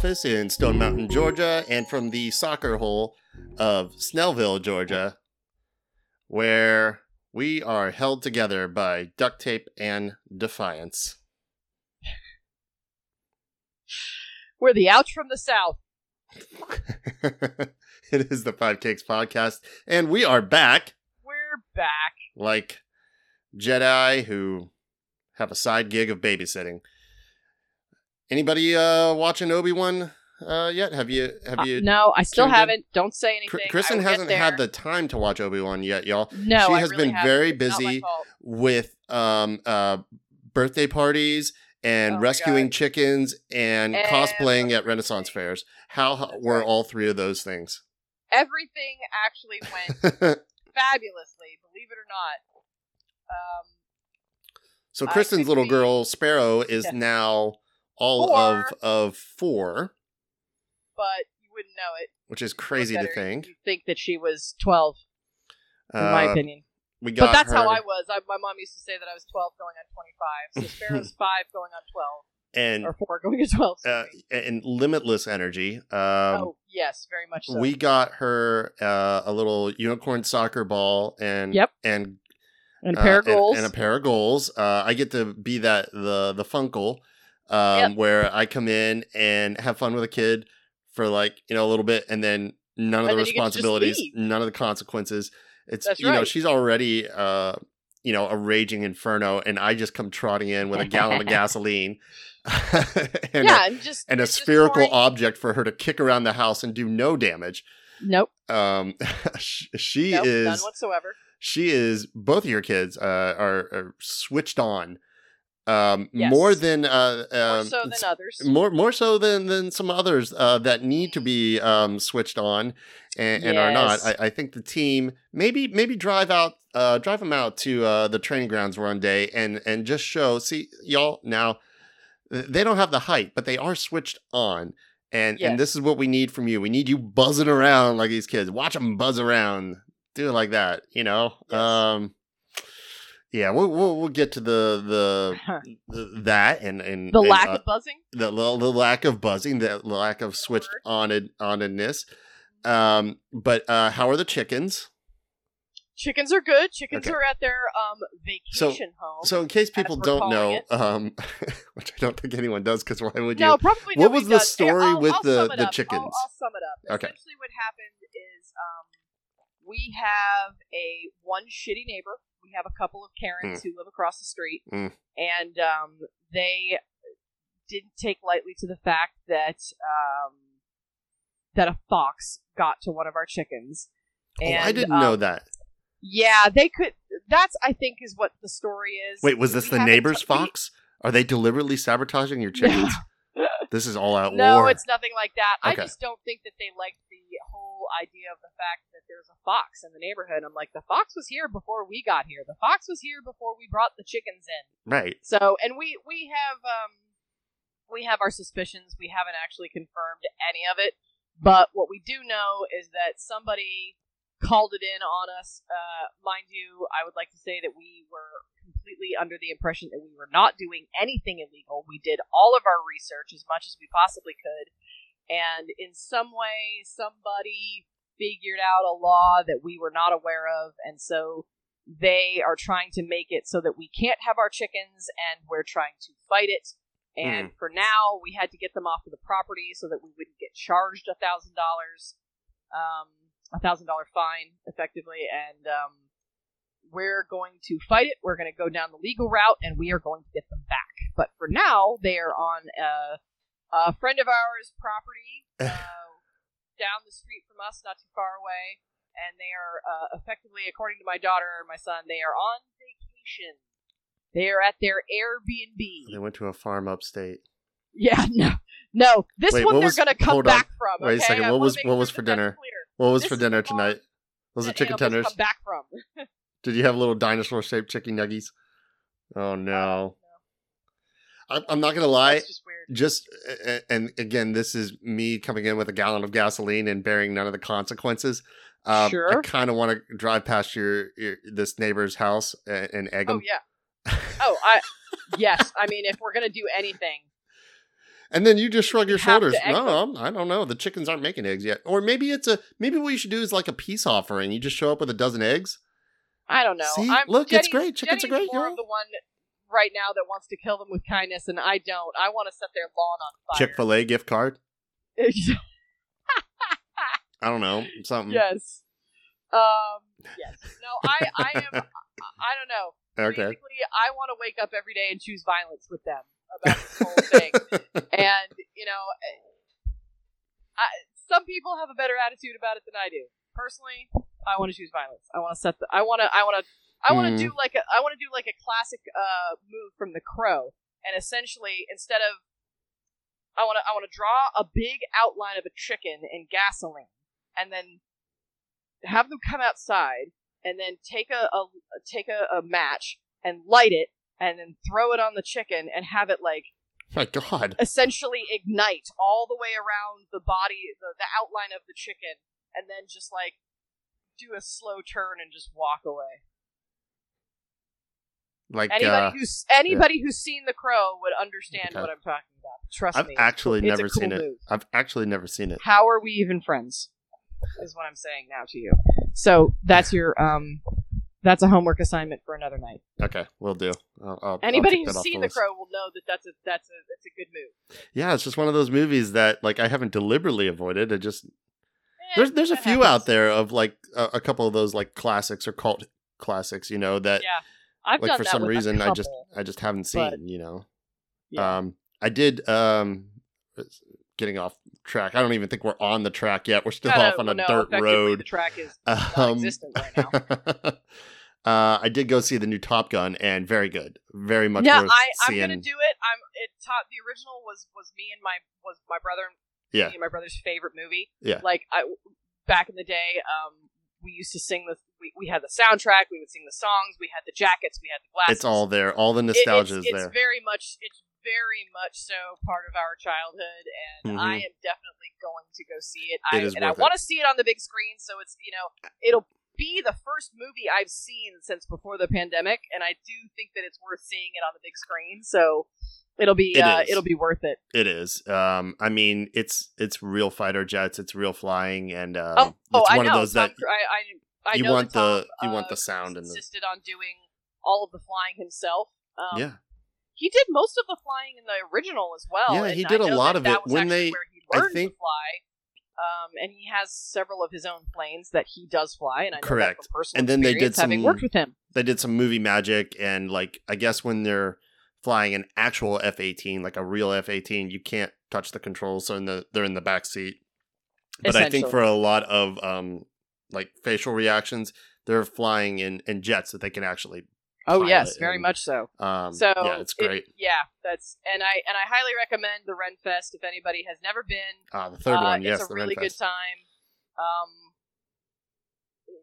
office in Stone Mountain, Georgia, and from the soccer hole of Snellville, Georgia, where we are held together by duct tape and defiance. We're the ouch from the south. it is the Five Cakes podcast, and we are back We're back. like Jedi who have a side gig of babysitting. Anybody uh watching Obi Wan uh yet? Have you have Uh, you? no, I still haven't. Don't say anything. Kristen hasn't had the time to watch Obi Wan yet, y'all. No, she has really been haven't. very It's not my busy with um uh birthday parties and Oh rescuing chickens and cosplaying at Renaissance fairs. How That's were right. all three of those things? Everything actually went fabulously. Believe it or not. Um, so Kristen's little girl Sparrow is now all Four. of of four, but you wouldn't know it. which is crazy to her, think. You think that she was twelve, in my Uh, opinion. we got But that's how I was. I, my mom used to say that I was twelve going on twenty-five. So Sparrow's five going on twelve, and or four going to twelve. uh, and limitless energy. Um, oh yes, very much so. we got her uh, a little unicorn soccer ball and Yep. and and a uh, pair of and- goals. and, a pair of goals. Uh, I get to be that the the funkle um, Yep. where I come in and have fun with a kid for like you know a little bit, and then none of And the then you get to just responsibilities, none of the consequences. It's That's you know she's already uh, you know a raging inferno, and I just come trotting in with a gallon of gasoline. and yeah, a, and just and a spherical pouring- object for her to kick around the house and do no damage. Nope, Um, sh- she nope, none is whatsoever. she is both of your kids uh, are, are switched on um, Yes. more than uh, More um, so than others. more more so than than some others uh, that need to be um, switched on and, and are not. I, I think the team maybe maybe drive out uh, drive them out to uh, the training grounds one day and and just show. See y'all now they don't have the height, but they are switched on. And Yes. and this is what we need from you. We need you buzzing around like these kids. Watch them buzz around. Do it like that, you know. Yes. Um yeah, we'll, we'll we'll get to the the, the that and and the and, lack uh, of buzzing. the, the the lack of buzzing, the lack of switched on it onedness. Um, but uh, how are the chickens? Chickens are good. Chickens Okay. are at their um vacation home. So in case people don't know, um, which I don't think anyone does, because why would you? no, probably What was the does. Story I'll- with I'll the- the up. I'll- chickens? I'll, sum it up. Okay. Essentially, what happened is um, we have a one shitty neighbor. We have a couple of Karens who live across the street, Mm. and um, they didn't take lightly to the fact that um, that a fox got to one of our chickens. Oh, I didn't know um, that. Yeah, they could. That's I think is what the story is. Wait, was this We the neighbor's t- we- fox? Are they deliberately sabotaging your chickens? this is all out No, war. it's nothing like that. I just don't think that they like the whole idea of the fact that there's a fox in the neighborhood. I'm like, the fox was here before we got here. The fox was here before we brought the chickens in. right. So, and we we have um we have our suspicions. We haven't actually confirmed any of it, but what we do know is that somebody called it in on us. Uh, mind you, I would like to say that we were completely under the impression that we were not doing anything illegal. We did all of our research as much as we possibly could, and in some way, somebody figured out a law that we were not aware of, and so they are trying to make it so that we can't have our chickens, and we're trying to fight it. And for now, we had to get them off of the property so that we wouldn't get charged a thousand dollars, um, a thousand dollar fine, effectively. And um, we're going to fight it. We're going to go down the legal route, and we are going to get them back. But for now, they are on a, a friend of ours' property uh, down the street from us, not too far away. And they are uh, effectively, according to my daughter and my son, they are on vacation. They are at their Airbnb. They went to a farm upstate. Yeah, no, no. This Wait, one they're was- going to come hold on. back from. Wait a second, what was- what was for dinner? What was This for dinner tonight? Was that it chicken tenders? Come back from. Did you have little dinosaur shaped chicken nuggies? Oh no. I'm, I'm not gonna lie. Just weird. Just and again, this is me coming in with a gallon of gasoline and bearing none of the consequences. Um, I kind of want to drive past your, your this neighbor's house and, and egg Oh yeah. Oh, I. yes, I mean, if we're gonna do anything, And then you just shrug your You shoulders. No, them. I'm- don't know. The chickens aren't making eggs yet. Or maybe it's a maybe what you should do is like a peace offering. You just show up with a dozen eggs. I don't know. See? I'm, Look, it's great. Chickens are great, More y'all. of the one right now that wants to kill them with kindness, and I don't. I want to set their lawn on fire. Chick Fil A gift card. I don't know something. yes. Um. Yes. No. I. I am. I don't know. Okay. Basically, I want to wake up every day and choose violence with them about this whole thing. and you know, I, some people have a better attitude about it than I do. Personally, I want to choose violence. I want to set the. I want to. I want to. I want to Mhm. do like a. I want to do like a classic uh move from The Crow, and essentially instead of. I want to. I want to draw a big outline of a chicken in gasoline, and then have them come outside, and then take a, a take a, a match and light it, and then throw it on the chicken, and have it like My God. essentially ignite all the way around the body, the, the outline of the chicken, and then just like do a slow turn and just walk away. Like Anybody uh, who's anybody who's seen The Crow would understand Okay. what I'm talking about. Trust me. I've me. actually it's a never cool seen it. move. I've actually never seen it. How are we even friends? Is what I'm saying now to you. So that's your um, that's a homework assignment for another night. Okay, we'll do. I'll, I'll, I'll Anybody who's seen the The. Crow will know that that's a that's a that's a good move. Yeah, it's just one of those movies that like I haven't deliberately avoided. It just Eh, there's there's a few happens. out there of like a, a couple of those like classics or cult classics, you know, that Yeah, I've like for that some reason I just I just haven't seen, but- you know. yeah. Um I did um getting off track. I don't even think we're on the track yet. We're still off on a no, dirt road. The track is Um, right now. uh, I did go see the new Top Gun, and very good, very much yeah, I, I'm seeing. gonna do it. I'm it. Top, the original was was me and my was my brother Yeah. me and my brother's favorite movie. Yeah. like I back in the day, um, we used to sing the we, we had the soundtrack. We would sing the songs. We had the jackets. We had the glasses. It's all there. All the It- nostalgia it's, is it's there. very much it's very much so part of our childhood, and Mhm. I am definitely going to go see it. It I, and I it. want to see it on the big screen, so it's you know it'll be the first movie I've seen since before the pandemic, and I do think that it's worth seeing it on the big screen. So it'll be it uh, it'll be worth it. It is. Um, I mean, it's it's real fighter jets. It's real flying, and um, oh, oh, it's I one know. of those Tom that I, I, I you know want Tom, the- you want uh, the sound and the- insisted on doing all of the flying himself. Um, yeah. he did most of the flying in the original as well. Yeah, he did a lot of it. When they- where he I think- to fly. Um, and he has several of his own planes that he does fly, and I know Correct. that from personal And then they did experience, having some- worked with him. They did some movie magic, and like I guess when they're flying an actual F eighteen, like a real F eighteen, you can't touch the controls, so in the they're in the back seat. But I think for a lot of um like facial reactions, they're flying in in jets that they can actually. Oh yes, very and- much so. Um, So yeah, it's it- great. yeah, that's and I and I highly recommend the Renfest if anybody has never been. Ah, the third Uh, one, yes, it's a the really good time. Um,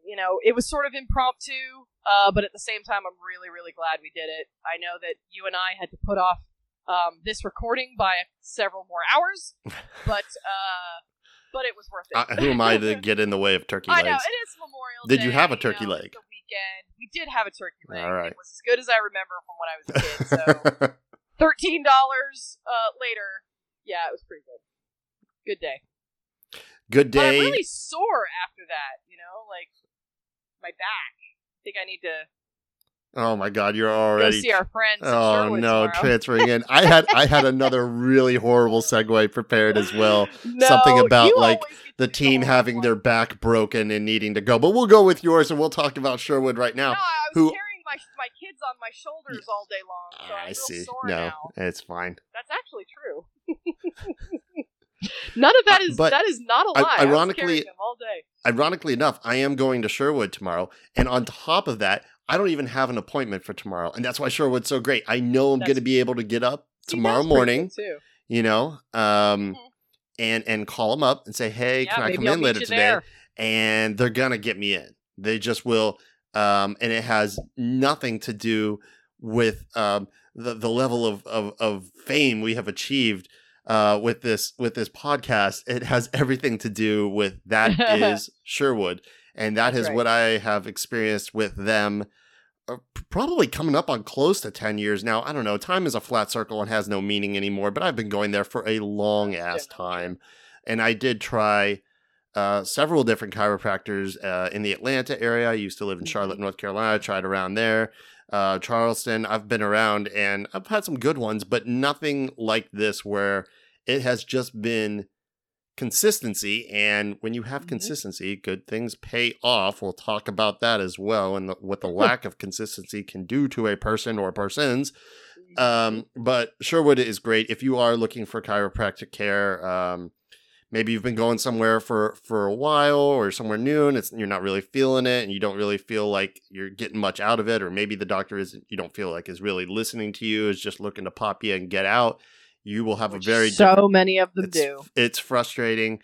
you know, it was sort of impromptu, uh, but at the same time, I'm really, really glad we did it. I know that you and I had to put off um, this recording by several more hours, but uh, but it was worth it. Uh, who am I to get in the way of turkey I legs? know it is Memorial. Day. Did you have a turkey know, leg? The weekend. We did have a turkey leg. All right. It was as good as I remember from when I was a kid. So thirteen dollars uh, later, yeah, it was pretty good. Good day. Good But I'm really sore after that. You know, like my back. I think I need to oh my God, you're go already. see our friends. in Oh no, tomorrow. transferring in. I had I had another really horrible segue prepared as well. No, Something about, like, The team having on their back broken and needing to go, but we'll go with yours and we'll talk about Sherwood right now. No, I was who- carrying my my kids on my shoulders all day long. So I see. No, now. it's fine. That's actually true. None of that Uh, is but that is not a lie. Ironically- all day. Ironically enough, I am going to Sherwood tomorrow, and on top of that, I don't even have an appointment for tomorrow, and that's why Sherwood's so great. I know I'm going to be able to get up tomorrow morning, too. you know, um, Mhm. and and call them up and say, "Hey, Yeah, can I come I'll in later today?" there. and they're gonna get me in. They just will, um, and it has nothing to do with um, the the level of, of of fame we have achieved uh, with this with this podcast. It has everything to do with that is Sherwood, and that is right. what I have experienced with them uh, probably coming up on close to 10 years now. I don't know. Time is a flat circle and has no meaning anymore, but I've been going there for a long ass time. And I did try uh, several different chiropractors uh, in the Atlanta area. I used to live in Charlotte, Mhm. North Carolina. I tried around there. Uh, Charleston, I've been around and I've had some good ones, but nothing like this where it has just been consistency. And when you have Mhm. consistency, good things pay off. We'll talk about that as well and the, what the lack of consistency can do to a person or persons. Um, but Sherwood is great if you are looking for chiropractic care. Um, maybe you've been going somewhere for for a while or somewhere new and it's you're not really feeling it and you don't really feel like you're getting much out of it or maybe the doctor isn't you don't feel like is really listening to you is just looking to pop you and get out you will have Which a very so many of them it's, do. it's frustrating.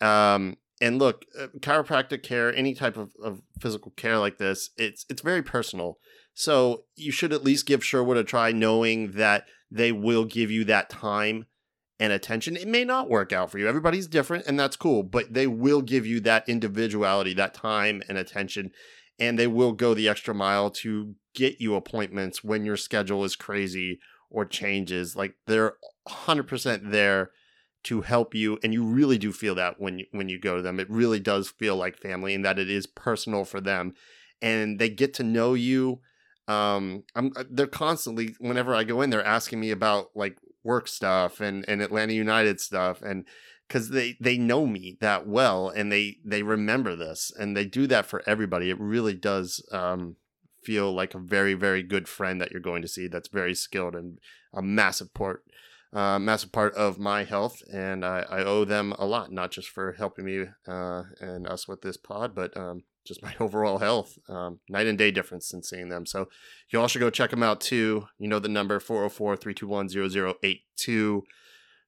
Um and look uh, chiropractic care any type of, of physical care like this it's it's very personal. So you should at least give sherwood a try knowing that they will give you that time and attention. It may not work out for you. Everybody's different and that's cool but they will give you that individuality that time and attention and they will go the extra mile to get you appointments when your schedule is crazy or changes like they're 100% there to help you and you really do feel that when you when you go to them. It really does feel like family and that it is personal for them and they get to know you um i'm they're constantly whenever i go in they're asking me about like work stuff and and atlanta united stuff and because they they know me that well and they they remember this and they do that for everybody. It really does um feel like a very very good friend that you're going to see that's very skilled and a massive part uh, massive part of my health, and I, I owe them a lot, not just for helping me uh, and us with this pod, but um, just my overall health. Um, night and day difference since seeing them. So you all should go check them out too. You know the number 404 321 0082,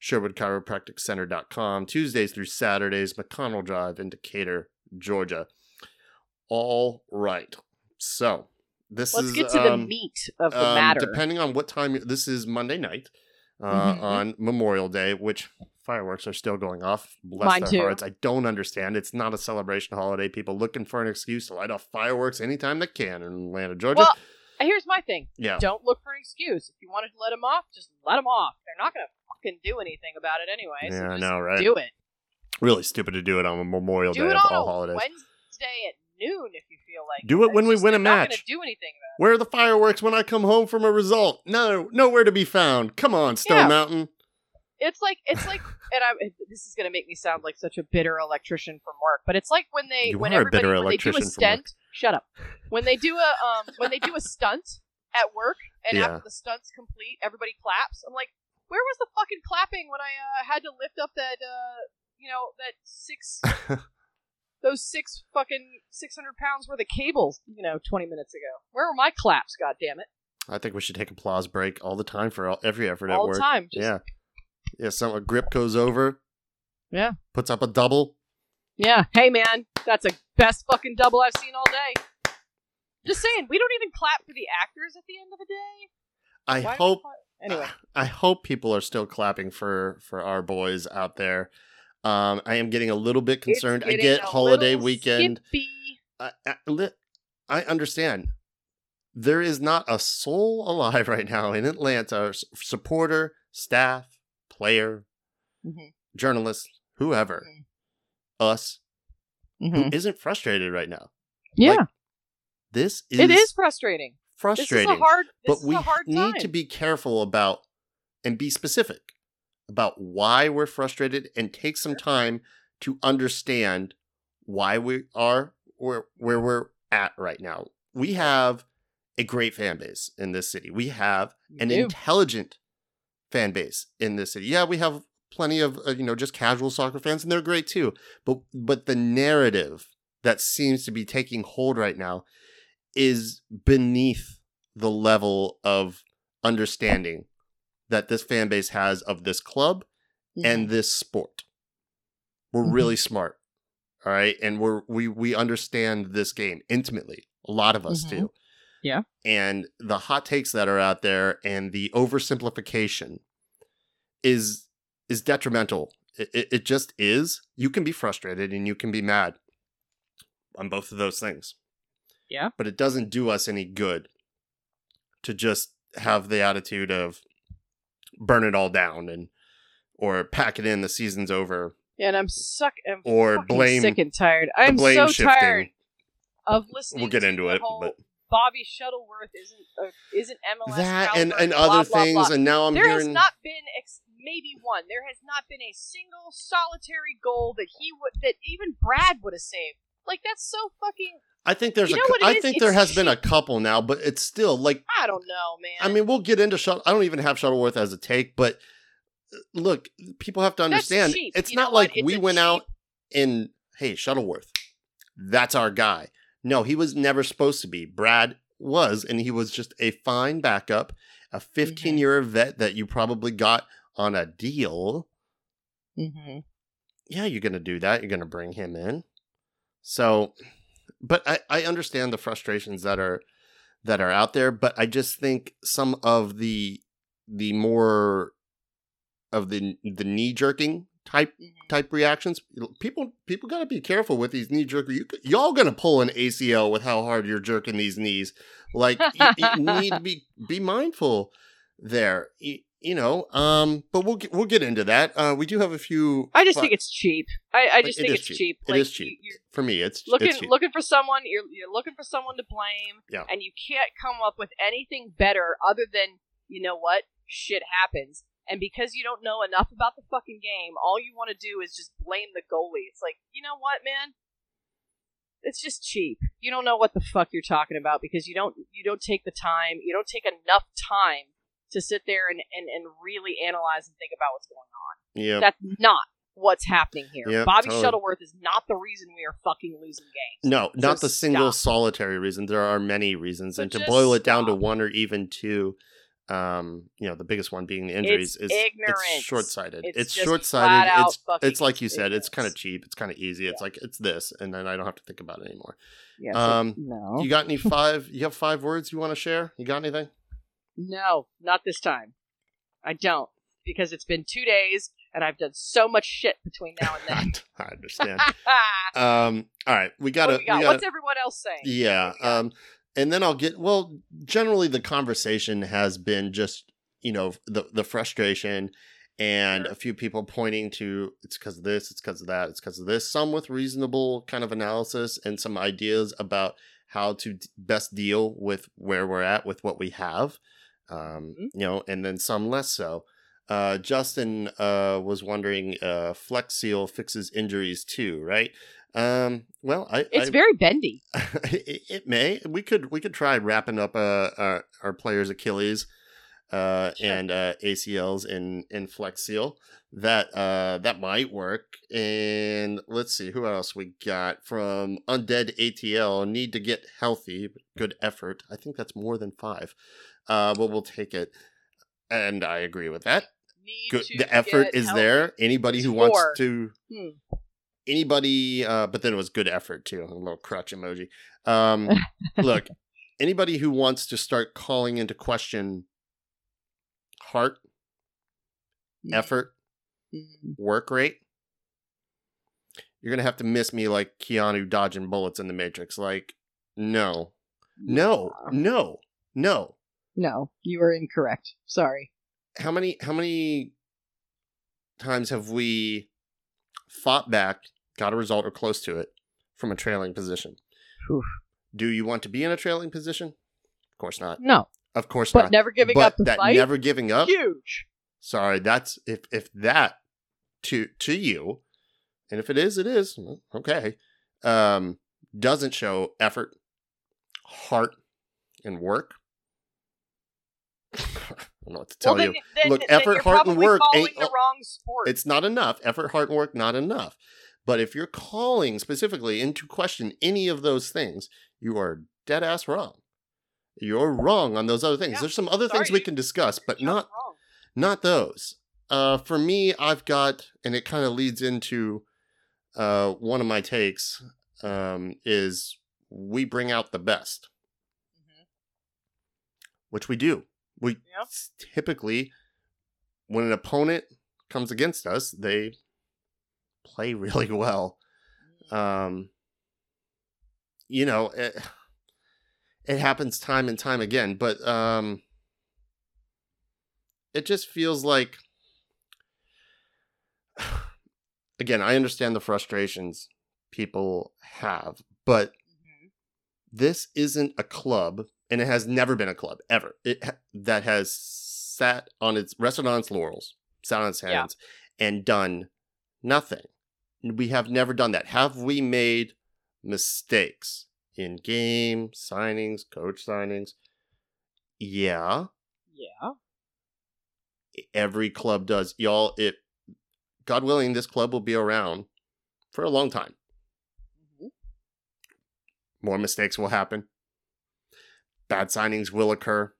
SherwoodChiropracticCenter.com, Tuesdays through Saturdays, McConnell Drive in Decatur, Georgia. All right. So this Let's is. get to the um, meat of the um, matter. Depending on what time this is Monday night uh, Mhm. on Memorial Day, which fireworks are still going off. Bless Mine their too. hearts. I don't understand. It's not a celebration holiday. People looking for an excuse to light off fireworks anytime they can in Atlanta, Georgia. Well, here's my thing. yeah. Don't look for an excuse. If you wanted to let them off, just let them off. They're not going to fucking do anything about it anyway. so Yeah, I know, right? Do it. Really stupid to do it on a Memorial Do Day of all holidays. Wednesday at noon if you feel like Do it It's when we just- win a match. do anything about Where are the fireworks when I come home from a result? No, nowhere to be found. Come on, Stone Yeah. Mountain. It's like it's like, and I. This is going to make me sound like such a bitter electrician from work, but it's like when they You when are a everybody bitter when they do a electrician from work. stunt. Shut up. When they do a um when they do a stunt at work and Yeah. after the stunt's complete, everybody claps. I'm like, where was the fucking clapping when I uh, had to lift up that uh you know that six those six fucking six hundred pounds worth of cables you know twenty minutes ago? Where were my claps? God damn it! I think we should take applause break all the time for all, every effort at All work. the time. Just, Yeah. Yeah, some a grip goes over. Yeah. Puts up a double. Yeah. Hey, man, that's a best fucking double I've seen all day. Just saying, we don't even clap for the actors at the end of the day. I Why hope? Anyway, I hope people are still clapping for for our boys out there. Um, I am getting a little bit concerned. I get holiday weekend. I, I, I understand. There is not a soul alive right now in Atlanta, supporter, staff, player, Mhm. journalist, whoever, Mhm. us, Mhm. who isn't frustrated right now. Yeah, like, This is it is frustrating. frustrating. Is a hard. This but we need to be careful about and be specific about why we're frustrated and take some time to understand why we are where, where we're at right now. We have a great fan base in this city. We have an do. intelligent fan base in this city. Yeah, we have plenty of uh, you know just casual soccer fans and they're great too. But but the narrative that seems to be taking hold right now is beneath the level of understanding that this fan base has of this club and this sport. We're Mhm. really smart. All right, and we're we we understand this game intimately. A lot of us Mhm. do. Yeah. And the hot takes that are out there and the oversimplification is is detrimental. It, it, it just is. You can be frustrated and you can be mad on both of those things. Yeah. But it doesn't do us any good to just have the attitude of burn it all down and or pack it in the season's over Yeah, and I'm suck. I'm or blame sick and tired. I'm so shifting. tired of listening. We'll get into it, but Bobby Shuttleworth isn't uh, isn't MLS that and, and blah, other blah, things blah. and now I'm there hearing has not been ex- maybe one. There has not been a single solitary goal that he would that even Brad would have saved. Like that's so fucking. I think there's You know it I think It's there has been a couple now, but it's still like I don't know, man. I mean, we'll get into Shuttle. I don't even have Shuttleworth as a take, but uh, look, people have to understand. cheap. It's You not like It's we went cheap- out and hey, Shuttleworth, that's our guy. No, he was never supposed to be. Brad was, and he was just a fine backup, a Mm-hmm. 15 year vet that you probably got on a deal. hmm Yeah, you're going to do that. You're going to bring him in. So, but I, I understand the frustrations that are that are out there, but I just think some of the the more of the the knee jerking type Mm-hmm. type reactions, people people got to be careful with these knee jerker. You, y'all gonna pull an ACL with how hard you're jerking these knees. Like you, you need to be be mindful there. You, you know, um, but we'll get, we'll get into that. Uh, we do have a few. I just think it's cheap. I, I just It think it's cheap. cheap. Like, is cheap. For me. It's looking it's cheap. looking for someone. You're you're looking for someone to blame. Yeah. And you can't come up with anything better other than you know what shit happens. And because you don't know enough about the fucking game, all you want to do is just blame the goalie. It's like, you know what, man? It's just cheap. You don't know what the fuck you're talking about because you don't you don't take the time. You don't take enough time to sit there and, and, and really analyze and think about what's going on. yeah. That's not what's happening here. Yep, Bobby totally. Shuttleworth is not the reason we are fucking losing games. No, not So the single stop. solitary reason. There are many reasons, So and to boil it down to one or even two, um, you know, the biggest one being the injuries It's is ignorance. it's short sighted. It's It's, short sighted. out It's it's like you said. It's kind of cheap. It's kind of easy. It's like it's this, and then I don't have to think about it anymore. Yeah, Um, no, You got any five? You have five words you want to share? You got anything? No, not this time. I don't because it's been two days and I've done so much shit between now and then. I understand. um, all right, we got what to. do we got? We What's gotta, everyone else saying? yeah. What do we got? Um, and then I'll get. Well, generally the conversation has been just you know the the frustration and Sure. a few people pointing to it's because of this, it's because of that, it's because of this. Some with reasonable kind of analysis and some ideas about how to d- best deal with where we're at with what we have. Um, Mhm. you know, and then some less so. Uh, Justin uh, was wondering, uh, Flex Seal fixes injuries too, right? Um, well, I, It's I very bendy. it, it may. We could we could try wrapping up uh, our our players' Achilles uh, Sure. and uh, ACLs in in Flex Seal. That uh, that might work. And let's see who else we got from Undead ATL. Need to get healthy. Good effort. I think that's more than five. Uh, but we'll take it. And I agree with that. Good. The effort is healthy. there. Anybody who wants to Hmm. anybody uh but then it was good effort too a little crutch emoji um look anybody who wants to start calling into question heart Mm. effort Mm. work rate you're gonna have to miss me like keanu dodging bullets in the matrix like no no no no No, you are incorrect. Sorry. how many how many times have we fought back got a result or close to it from a trailing position Oof. do you want to be in a trailing position of course not No, of course but not never giving but up the that fight. never giving up Huge. sorry that's if if that to to you and if it is it is okay um doesn't show effort heart and work don't know what to tell well, you then, then, Look, then effort, heart, and work ain't the wrong sport. It's not enough. Effort, hard work, not enough. But if you're calling specifically into question any of those things, you are dead ass wrong. You're wrong on those other things. Yeah, There's some other things we can discuss, but You're not wrong. not those. Uh, for me, I've got, and it kind of leads into uh, one of my takes um, is we bring out the best, Mhm. which we do. We Yep. typically, when an opponent comes against us, they play really well. Mm. Um, you know, eh, it happens time and time again, but um it just feels like again, I understand the frustrations people have, but Mhm. this isn't a club and it has never been a club ever it that has sat on its rested on its laurels sat on its Yeah. hands and done nothing we have never done that have we made mistakes in game signings coach signings yeah Yeah. every club does y'all it god willing this club will be around for a long time Mhm. more mistakes will happen. Bad signings will occur.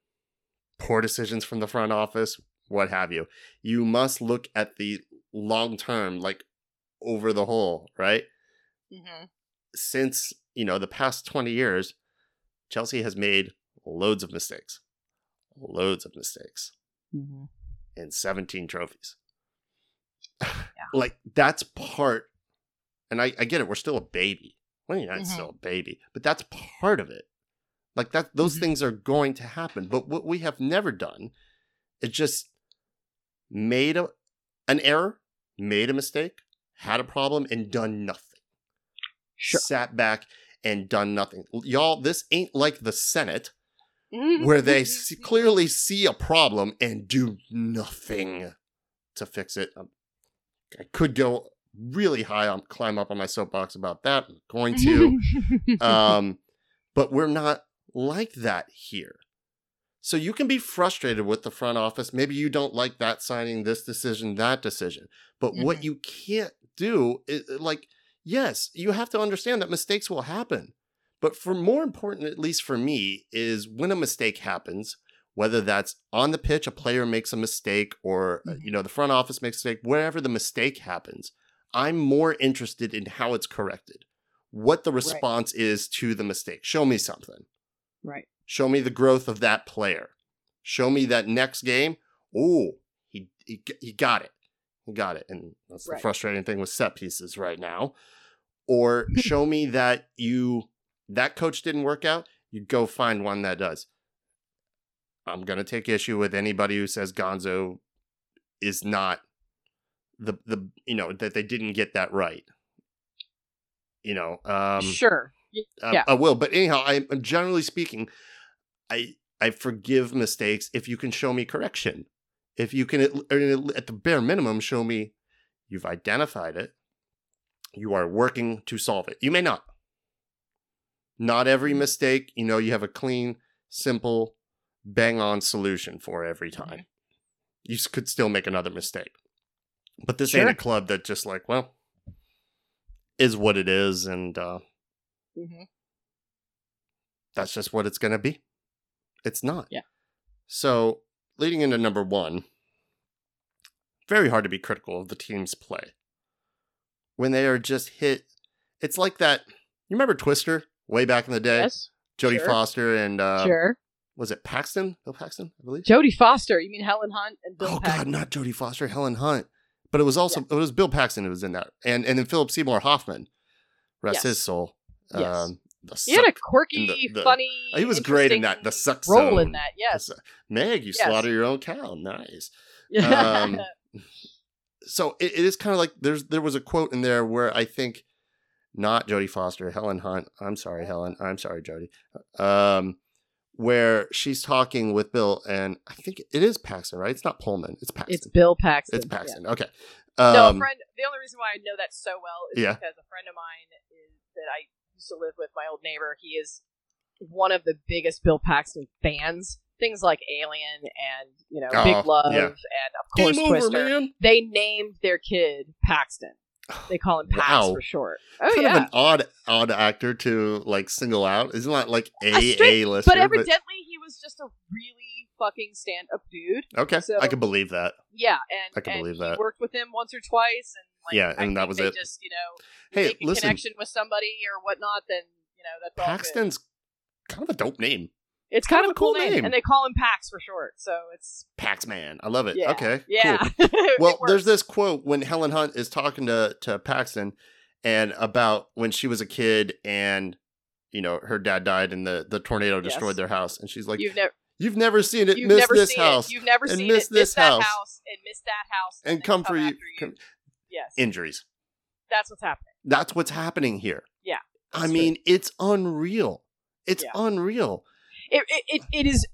Poor decisions from the front office, what have you. You must look at the long term, like over the whole, right? Mhm. Since, you know, the past 20 years, Chelsea has made loads of mistakes. Loads of mistakes Mhm. and 17 trophies. Like that's part, and I, I get it. We're still a baby. Well, United's Mhm. still a baby, but that's part of it. Like that, those Mhm. things are going to happen. But what we have never done is just made a, an error, made a mistake, had a problem, and done nothing. Sure. Sat back and done nothing. Y'all, this ain't like the Senate Mhm. where they see, clearly see a problem and do nothing to fix it. Um, I could go really high on climb up on my soapbox about that. I'm going to, um, but we're not like that here. So you can be frustrated with the front office. Maybe you don't like that signing, this decision, that decision. But what Mhm. you can't do is like, yes, you have to understand that mistakes will happen. But for more important, at least for me, is when a mistake happens, whether that's on the pitch, a player makes a mistake, or uh, Mhm. you know the front office makes a mistake, wherever the mistake happens, I'm more interested in how it's corrected, what the response is to the mistake. Show me something. Right. Show me the growth of that player. Show me that next game. Oh, he, he he got it. He got it. And that's the frustrating thing with set pieces right now. Or show me that you that coach didn't work out. You go find one that does. I'm gonna take issue with anybody who says Gonzo is not the the you know that they didn't get that right. You know, um, sure. I, um, Yeah. I will. But anyhow, I am generally speaking, I I forgive mistakes if you can show me correction. If you can, at, at the bare minimum, show me you've identified it. You are working to solve it. You may not. Not every mm-hmm. mistake, you know, you have a clean, simple, bang on solution for every mm-hmm. time. You could still make another mistake. But this ain't a club that just like, well, is what it is. And, uh, Mhm. that's just what it's going to be. It's not. Yeah. So, leading into number one, very hard to be critical of the team's play. When they are just hit, it's like that. You remember Twister way back in the day? Yes. Jodie sure. Foster and, uh, sure. was it Paxton? Bill Paxton, I believe? Jodie Foster. You mean Helen Hunt and Bill oh, God, not Jodie Foster, Helen Hunt. But it was also, it was Bill Paxton who was in that. And, and then Philip Seymour Hoffman, rest Yes. his soul. Yes. Um, He had a quirky, the- the- funny. he was great in that, the suck role in that. Yes. Uh, Meg, you Yes. slaughter your own cow. Nice. Um, so it, it is kind of like there's there was a quote in there where I think not Jodie Foster, Helen Hunt. I'm sorry, Helen. I'm sorry, Jodie. Um, where she's talking with Bill, and I think it is Paxton, right? It's not Pullman. It's Paxton. it's Bill Paxton. It's yeah. Paxton. Okay. no, a Um, friend. The only reason why I know that so well is Yeah. because a friend of mine is that I used to live with, my old neighbor. He is one of the biggest Bill Paxton fans. Things like Alien and you know Oh, Big Love yeah. and of course Game over, Twister. man. They named their kid Paxton. They call him Pax Wow. for short. Oh kind yeah. of an odd odd actor to like single out. Isn't that like a A straight- a lister? but evidently he was just a really fucking stand-up dude. okay, so- I can believe that. Yeah, and I can and believe that. worked with him once or twice, and like, Yeah, I and that think was it. Just you know, Hey, make a listen. connection with somebody or whatnot, then you know that's. Paxton's kind of a dope name. It's kind, of a cool name. name. and they call him Pax for short. So it's Paxman. I love it. yeah, Okay. yeah. It well, there's this quote when Helen Hunt is talking to to Paxton and about when she was a kid and you know her dad died and the the tornado Yes. destroyed their house, and she's like, you've never "You've never seen it, you've miss never this seen house, it. You've never and seen miss it. this miss that house. house and miss that house and then come for you." come- Yes, Injuries. that's what's happening. That's what's happening here. Yeah, I that's mean, it's unreal. It's Yeah. unreal. It, it, it, it is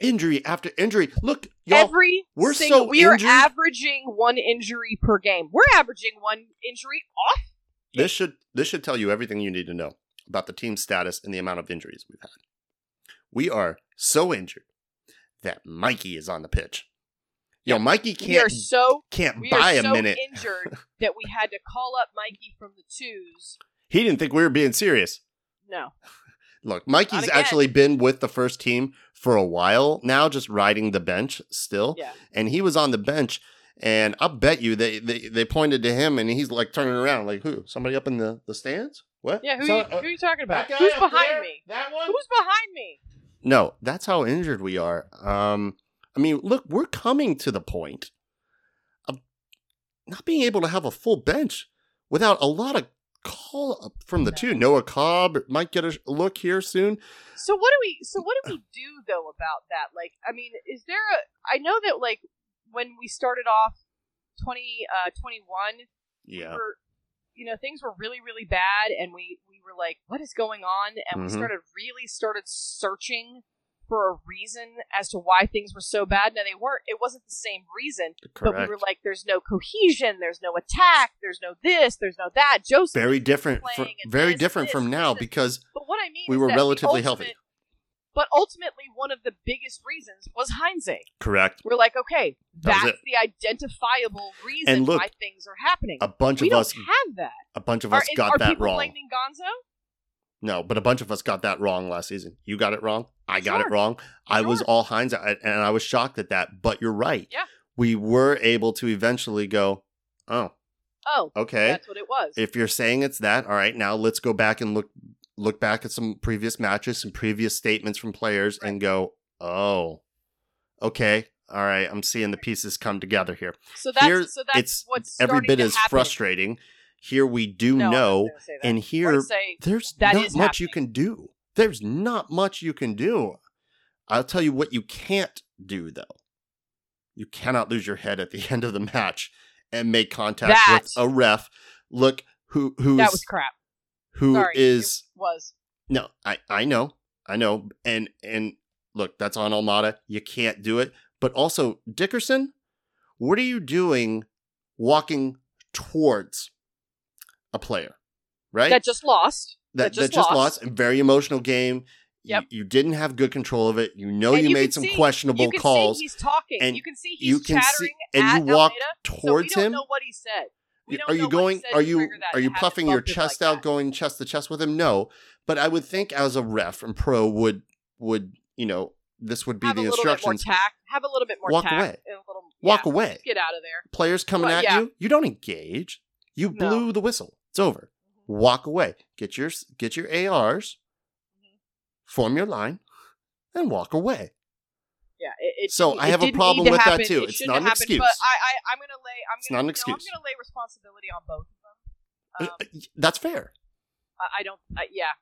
Injury after injury. Look, y'all. every we're single, so we are injured. averaging one injury per game. We're averaging one injury off. This should this should tell you everything you need to know about the team's status and the amount of injuries we've had. We are so injured that Mikey is on the pitch. Yo, Yeah. Mikey we are can't so can't we buy are a so minute. injured that we had to call up Mikey from the twos. He didn't think we were being serious. No, Look, Mikey's actually been with the first team for a while now, just riding the bench still. yeah, And he was on the bench, and I'll bet you they, they, they pointed to him, and he's like turning around, like, who? Somebody up in the, the stands? What? yeah. Who, So- you, uh, who are you talking about? Who's behind there? me? That one? Who's behind me? No, that's how injured we are. Um, I mean, look, we're coming to the point of not being able to have a full bench without a lot of call up from the No. two. Noah Cobb might get a look here soon. So what do we? So what do we do though about that? Like, I mean, is there a? I know that like when we started off twenty uh twenty one, Yeah. we were, you know, things were really really bad, and we we were like, what is going on? And we Mhm. started really started searching for a reason as to why things were so bad. Now they weren't. It wasn't the same reason, but we were like, there's no cohesion, there's no attack, there's no this, there's no that. Joseph, very different, and very this, different this, from now this. because But what I mean, we were relatively healthy. But ultimately, one of the biggest reasons was hindsight. correct. We're like, okay, That that's the identifiable reason And look, why things are happening. A bunch we of don't us, have that. a bunch of Are, us is- got are that people wrong. blaming Gonzo? No, but a bunch of us got that wrong last season. You got it wrong. I got it Sure. wrong. I was all hindsight, and I was shocked at that. But you're right. Yeah. We were able to eventually go, oh, Oh, okay. that's what it was. If you're saying it's that, all right, now let's go back and look look back at some previous matches, some previous statements from players, and go, oh, okay, all right, I'm seeing the pieces come together here. so that's here, so that's it's what's Every bit as happen. frustrating. Here we do No, know, gonna say that. and here there's That not much you can do. There's not much you can do. I'll tell you what you can't do though. You cannot lose your head at the end of the match and make contact That- with a ref. Look who who's that was crap. Who Sorry, is was. no, I I know. I know. And and look, that's on Almada. You can't do it. But also, Dickerson, what are you doing walking towards a player? Right? That just lost. that, that just that just lost. lost. A very emotional game. You- Yep. You, didn't have good control of it. You know And you, you made some see- questionable you calls. see he's talking. and you can see he's you can see chattering and at you walk Almada, towards so we him. don't know what he said. Are you going are you are you puffing your chest like out that. going chest to chest with him? No. But I would think as a ref and pro would would, you know, this would be have the a little bit more instructions. tact. Have a little bit more Walk away. little, Walk yeah, away. Get out of there. Players coming Well, at yeah. you, you don't engage. You No. blew the whistle. It's over. Walk away. Get your get your ARs, Mhm. form your line, and walk away. It, it So didn't- I have a problem with that, too. It It's shouldn't an happened, excuse. But I, I, I'm gonna lay. I'm It's gonna, not an excuse. I'm gonna lay responsibility on both of them. Um, Uh, That's fair. I, I don't. I, yeah.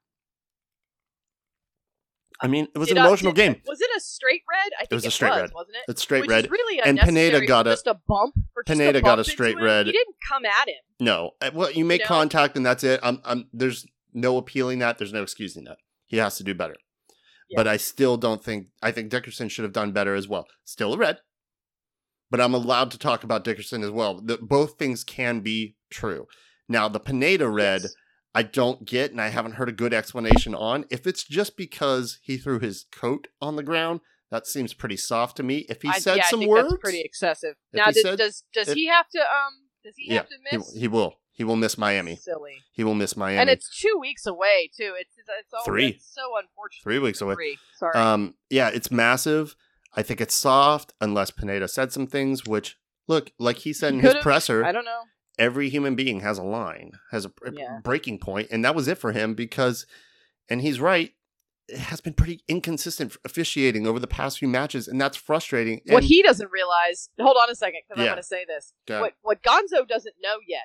I mean, it was Did, an uh, emotional did- game. Was it a straight red? I think was a straight red. wasn't it? It's straight Which red. Really And Pineda got a- just a bump. Pineda a got a straight red. He didn't come at him. No, Uh, well, you make know? contact and that's it. I'm, I'm, there's no appealing that. There's no excusing that. He has to do better. Yeah. But I still don't think. I think Dickerson should have done better as well. Still a red, but I'm allowed to talk about Dickerson as well. The, both things can be true. Now the Pineda red, Yes. I don't get, and I haven't heard a good explanation on. If it's just because he threw his coat on the ground, that seems pretty soft to me. If he I, said yeah, some I think words, that's pretty excessive. Now, does said- does, does if- he have to um? Does he yeah, have to he, miss? he will. He will miss Miami. Silly. He will miss Miami. And it's two weeks away too. It's it's, it's all, Three. It's so unfortunate. three weeks away. Three. Sorry. Um, yeah, it's massive. I think it's soft, unless Pineda said some things. Which, look, like he said He in his presser, I don't know. every human being has a line, has a, Yeah. breaking point, and that was it for him because, and he's right. It has been pretty inconsistent officiating over the past few matches, and that's frustrating. what he doesn't realize. Hold on a second, because I'm going to say this. What what Gonzo doesn't know yet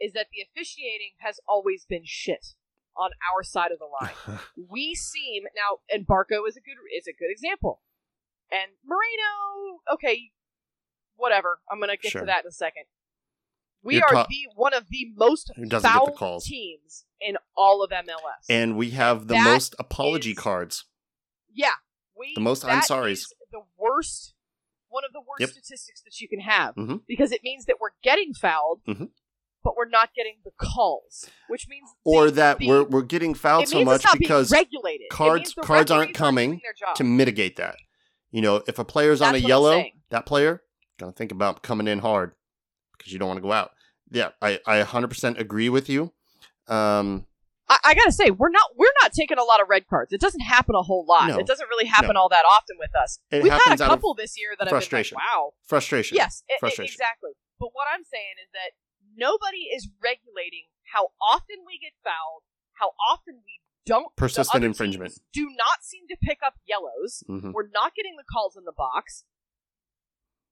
is that the officiating has always been shit. on our side of the line. we seem now, and Barco is a good is a good example, and Moreno. Okay, whatever. I'm gonna get Sure. to that in a second. We You're are ta- the one of the most foul teams in all of MLS. and we have the That most apology is- cards. yeah, we The most I'm is The worst, one of the worst Yep. statistics that you can have Mhm. because it means that we're getting fouled, Mhm. But we're not getting the calls, which means Or that we're we're getting fouled so much because regulated. Cards- cards aren't coming job. to mitigate that. You know, if a player's on a yellow, that player gonna think about coming in hard because you don't want to go out. Yeah, I I 100% agree with you. Um, I, I gotta say, we're not we're not taking a lot of red cards. It doesn't happen a whole lot. No. It doesn't really happen No. all that often with us. It We've had a couple this year that frustration. I've been like, wow. frustration. Yes, i- i- Frustration. exactly. But what I'm saying is that nobody is regulating how often we get fouled, how often we don't. Persistent infringement. Do not seem to pick up yellows. Mhm. We're not getting the calls in the box.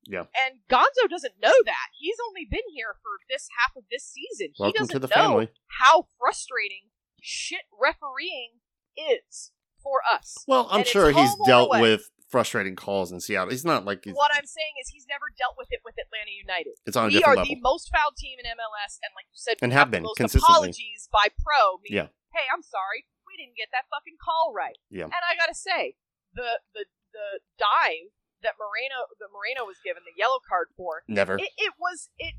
Yeah. And Gonzo doesn't know that. He's only been here for this half of this season. he doesn't to the know family. how frustrating shit refereeing is for us. Well, I'm And sure he's dealt away. with frustrating calls in Seattle. He's not like he's, What I'm saying is he's never dealt with it with Atlanta United. it's on a we different are level. the most fouled team in MLS, and like you said, And have the been consistently. apologies by pro. Meaning, Yeah. Hey, I'm sorry, we didn't get that fucking call right. Yeah. And I gotta say, the the the dive that Moreno that Moreno was given the yellow card for, Never, it, it was it.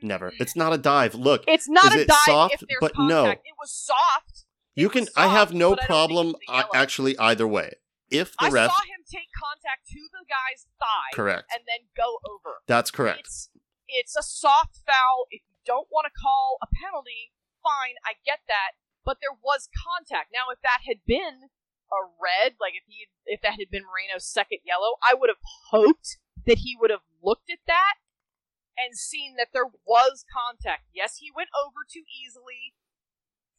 never. It's not a dive. Look, It's not a it dive soft? if there's But contact. no. It was soft. It you was can. I have no I problem yellow. actually either way. If the I ref, saw him take contact to the guy's thigh correct. and then go over. That's correct. It's it's a soft foul. If you don't want to call a penalty, fine, I get that. But there was contact. Now, if that had been a red, like if he if that had been Moreno's second yellow, I would have hoped that he would have looked at that and seen that there was contact. Yes, he went over too easily.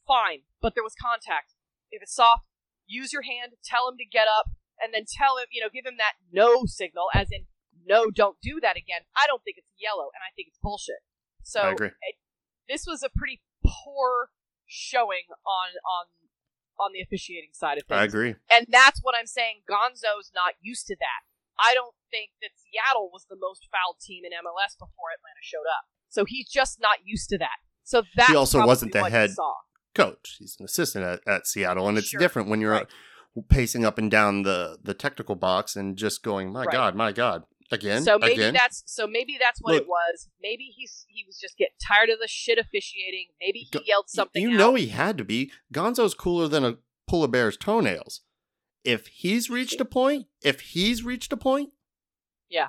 Fine, but there was contact. If it's soft, use your hand, tell him to get up, and then tell him, you know, give him that no signal, as in no, don't do that again. I don't think it's yellow, and I think it's bullshit. So I agree. it- this was a pretty poor showing on on on the officiating side of things. I agree. And that's what I'm saying. Gonzo's not used to that. I don't think that Seattle was the most fouled team in MLS before Atlanta showed up. So he's just not used to that. So that he also wasn't the head. Coach. He's an assistant at, at Seattle, and it's Sure. different when you're Right. Pacing up and down the the technical box and just going, "My Right. God, my God." Again, so maybe again. that's so maybe that's what Look. it was. Maybe he's he was just getting tired of the shit officiating. Maybe he yelled something. You out. know he had to be. Gonzo's cooler than a polar bear's toenails. If he's reached a point, if he's reached a point, Yeah.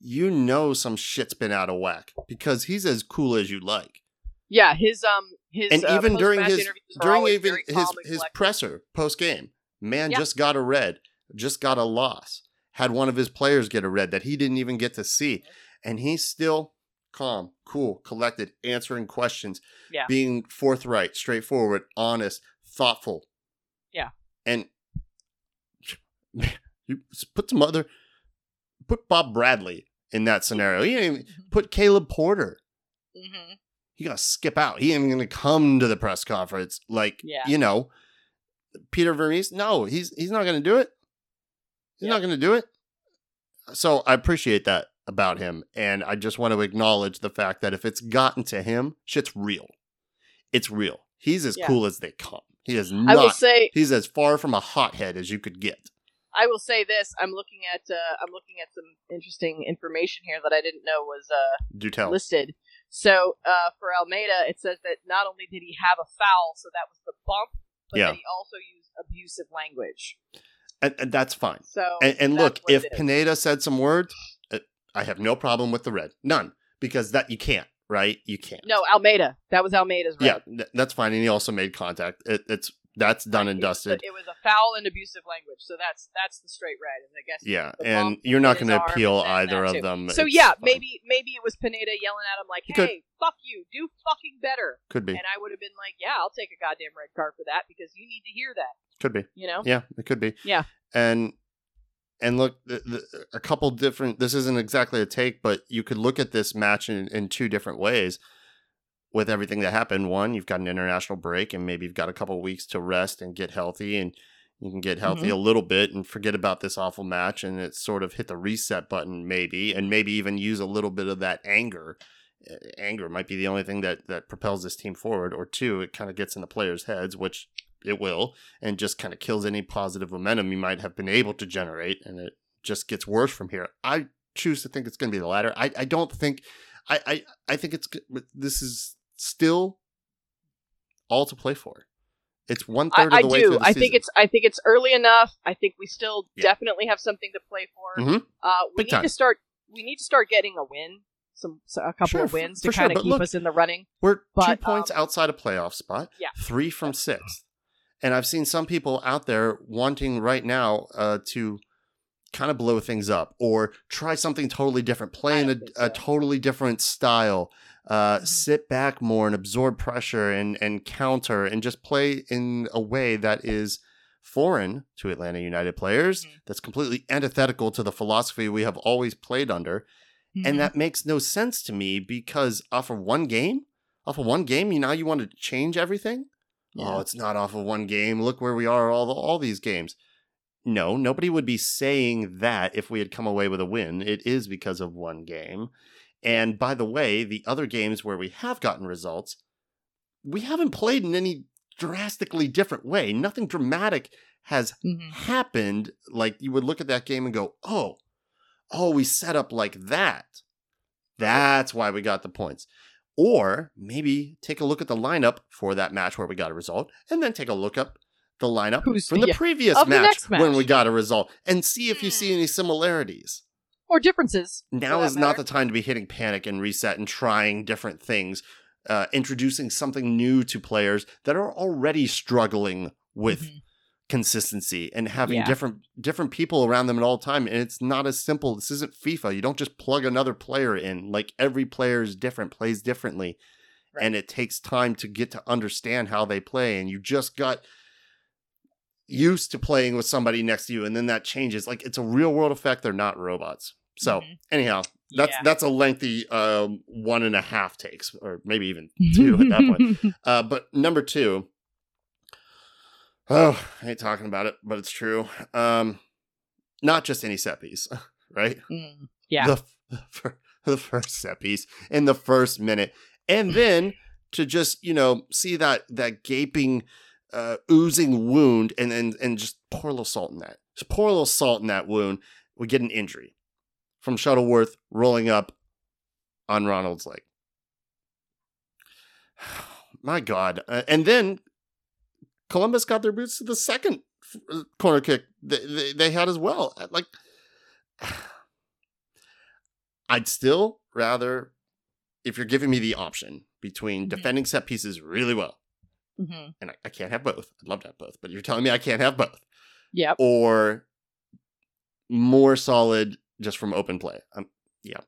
you know some shit's been out of whack because he's as cool as you like. Yeah, his um his and uh, even during his during even his his presser post game, man Yeah. just got a red, just got a loss, had one of his players get a red that he didn't even get to see, and he's still calm, cool, collected, answering questions, Yeah. being forthright, straightforward, honest, thoughtful. Yeah. and you put some other put Bob Bradley in that scenario. You didn't even put Caleb Porter Mhm. he gonna skip out. He ain't even gonna come to the press conference. Like Yeah. you know, Peter Vermes. No, he's he's not gonna do it. He's Yeah. not gonna do it. So I appreciate that about him, and I just want to acknowledge the fact that if it's gotten to him, shit's real. It's real. He's as Yeah. cool as they come. He is not. I will say He's as far from a hothead as you could get. I will say this. I'm looking at uh, I'm looking at some interesting information here that I didn't know was uh, Do tell. listed. So uh, for Almada, it says that not only did he have a foul, so that was the bump, but Yeah. he also used abusive language. And, and that's fine. So And, and look, if. Pineda said some words, uh, I have no problem with the red. None. Because that you can't, right? You can't. no Almada, that was Almada's red. Yeah, that's fine. And he also made contact. It, it's that's done and It was a- dusted. It was a foul and abusive language, so that's that's the straight red. And I guess Yeah, and you're not going to appeal either of too. them. So It's yeah, fine. maybe maybe it was Pineda yelling at him like, It could. "Hey, fuck you, do fucking better." could be, And I would have been like, "Yeah, I'll take a goddamn red card for that because you need to hear that." could be. You know? Yeah, it could be. Yeah. and and look, the, the, a couple different. This isn't exactly a take, but you could look at this match in, in two different ways. With everything that happened, one, you've got an international break and maybe you've got a couple weeks to rest and get healthy and you can get healthy Mhm. a little bit and forget about this awful match and it sort of hit the reset button maybe and maybe even use a little bit of that anger. Uh, Anger might be the only thing that that propels this team forward or two, it kind of gets in the players' heads, which it will, and just kind of kills any positive momentum you might have been able to generate and it just gets worse from here. I choose to think it's going to be the latter. I, I don't think I, I I think it's this is still all to play for. It's one I, I of the way do. through the I think it's. I think it's early enough. I think we still Yeah. definitely have something to play for. Mhm. Uh, we Big need time. to start. We need to start getting a win. Some so a couple Sure, of wins to kind of but keep look- us in the running. We're two points um, outside a playoff spot. Yeah. three from sixth, and I've seen some people out there wanting right now uh, to kind of blow things up or try something totally different, play in a, don't a totally different style. Uh, Mhm. Sit back more and absorb pressure and and counter and just play in a way that is foreign to Atlanta United players. Mhm. That's completely antithetical to the philosophy we have always played under. Mm-hmm. And that makes no sense to me because off of one game, off of one game, you now you want to change everything. Yeah. Oh, it's not off of one game. Look where we are all the, all these games. No, nobody would be saying that if we had come away with a win. It is because of one game. And by the way, the other games where we have gotten results, we haven't played in any drastically different way. Nothing dramatic has Mhm. happened, like you would look at that game and go, oh, oh, we set up like that. That's why we got the points. Or maybe take a look at the lineup for that match where we got a result, and then take a look up the lineup Who's- from the yeah, previous of the match, when we got a result and see if you see Hmm. any similarities. Or differences. Now is not the time to be hitting panic and reset and trying different things, uh, introducing something new to players that are already struggling with Mhm. consistency and having Yeah. different different people around them at all time and it's not as simple this isn't fifa you don't just plug another player in like every player is different plays differently Right. and it takes time to get to understand how they play and you just got used to playing with somebody next to you and then that changes like it's a real world effect they're not robots so Mhm. anyhow that's Yeah. that's a lengthy um one and a half takes or maybe even two at that point uh, but number two, oh, I hate talking about it, but it's true. Um, not just any set piece, right? Mm. Yeah. The, the, the first set piece in the first minute, and then to just you know see that that gaping, uh, oozing wound, and and and just pour a little salt in that. Just pour a little salt in that wound. We get an injury from Shuttleworth rolling up on Ronald's leg. My God. Uh, and then Columbus got their boots to the second uh, corner kick they, they, they had as well. Uh, Like, I'd still rather, if you're giving me the option between Mhm. defending set pieces really well, Mhm. and I, I can't have both. I'd love to have both, but you're telling me I can't have both, Yep. or more solid just from open play. Um, yeah,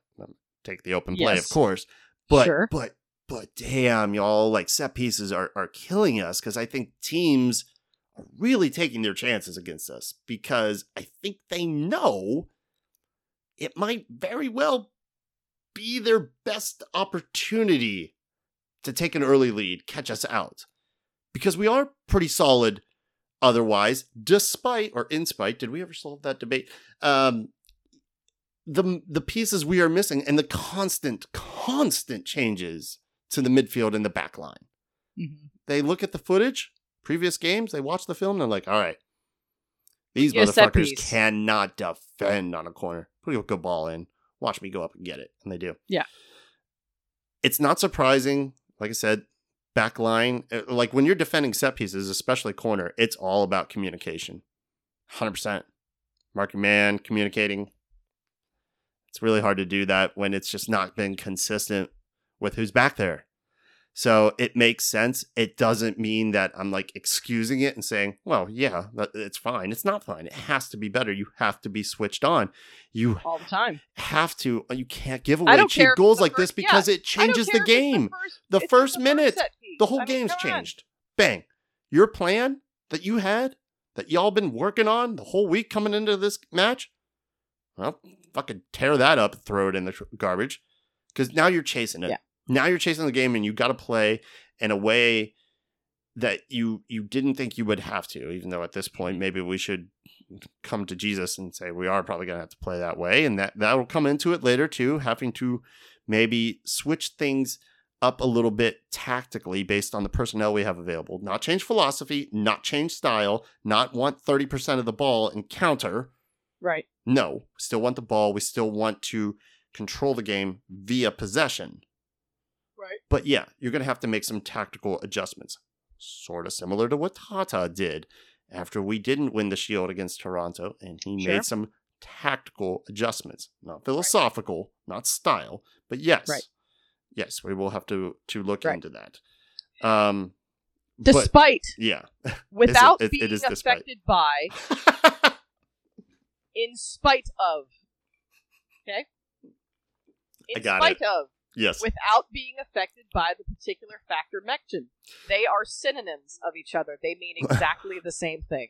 take the open play, Yes. of course. But Sure. but but damn, y'all, like set pieces are are killing us because I think teams are really taking their chances against us because I think they know it might very well be their best opportunity to take an early lead, catch us out. Because we are pretty solid otherwise, despite or in spite, did we ever solve that debate? Um the the pieces we are missing and the constant, constant changes to the midfield and the back line. Mhm. They look at the footage, previous games, they watch the film, and they're like, all right, these set motherfuckers cannot defend on a corner. Put a good ball in. Watch me go up and get it. And they do. Yeah. It's not surprising, like I said, back line. uh, Like when you're defending set pieces, especially corner, it's all about communication. 100%. Marking man, communicating. It's really hard to do that when it's just not been consistent with who's back there. So it makes sense. It doesn't mean that I'm like excusing it and saying, well, yeah, that, it's fine. It's not fine. It has to be better. You have to be switched on. You All the time. have to, you can't give away cheap goals like this first- yeah, because it changes the game. first- The first the minute, set. The whole I mean, game's changed. Bang. Your plan that you had, that y'all been working on the whole week coming into this match, well, fucking tear that up, throw it in the tr- garbage, because now you're chasing it. Yeah. Now you're chasing the game and you got to play in a way that you you didn't think you would have to, even though at this point maybe we should come to Jesus and say we are probably going to have to play that way, and that that will come into it later too, having to maybe switch things up a little bit tactically based on the personnel we have available. Not change philosophy, not change style, not want 30% of the ball and counter. Right. No, we still want the ball. We still want to control the game via possession. Right. But yeah, you're going to have to make some tactical adjustments. Sort of similar to what Tata did after we didn't win the Shield against Toronto, and he Sure. made some tactical adjustments, not philosophical, not style, but yes, Right. yes, we will have to to look Right. into that. Um, but Despite, yeah, without it- it being despite. affected by, in spite of. Okay? In I got spite it. of, yes, without being affected by the particular factor mentioned. They are synonyms of each other. They mean exactly the same thing.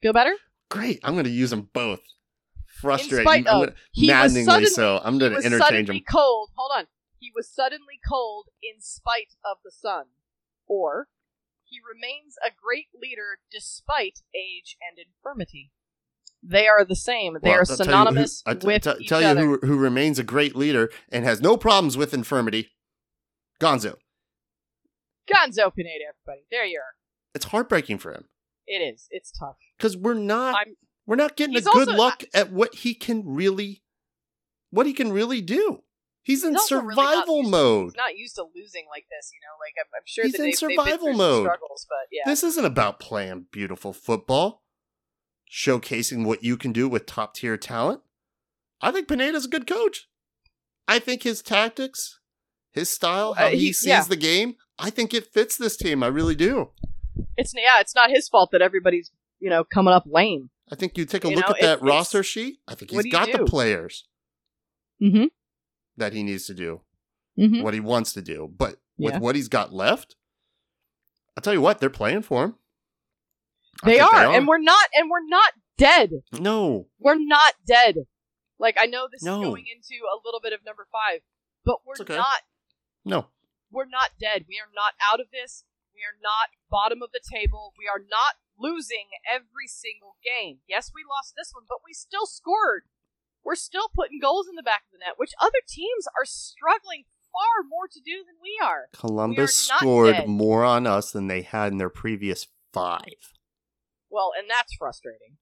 Feel better? great. I'm going to use them both. Frustrating, of, gonna- maddeningly suddenly- so. I'm going to interchange them. cold. Hold on. He was suddenly cold in spite of the sun. Or, he remains a great leader despite age and infirmity. They are the same. They Well, are I'll tell you who- synonymous with t- each tell you other. who, who remains a great leader and has no problems with infirmity. Gonzo. Gonzo Pineda, everybody. There you are. It's heartbreaking for him It is. It's tough. because we're not I'm. we're not getting a good also- look at what he can really what he can really do. He's in He's really not survival to- mode. He's not used to losing like this, you know. Like I'm, I'm sure He's in been survival mode. struggles, but yeah, This isn't about playing beautiful football, showcasing what you can do with top tier talent. I think Pineda's a good coach. I think his tactics, his style, how Uh, he, he- sees yeah. the game, I think it fits this team. I really do. it's yeah, it's not his fault that everybody's you know coming up lame. I think you take a You look know, at that roster sheet. I think he's got the players Mm-hmm. that he needs to do Mm-hmm. what he wants to do. But with Yeah. what he's got left, I'll tell you what, they're playing for him. I They are, and we're not, and we're not dead. no, We're not dead. Like I know this No. is going into a little bit of number five, but we're okay. not. no. We're not dead. We are not out of this. We are not bottom of the table. We are not losing every single game. Yes, we lost this one, but we still scored. We're still putting goals in the back of the net, which other teams are struggling far more to do than we are. Columbus not scored dead. more on us than they had in their previous five. Well, and that's frustrating.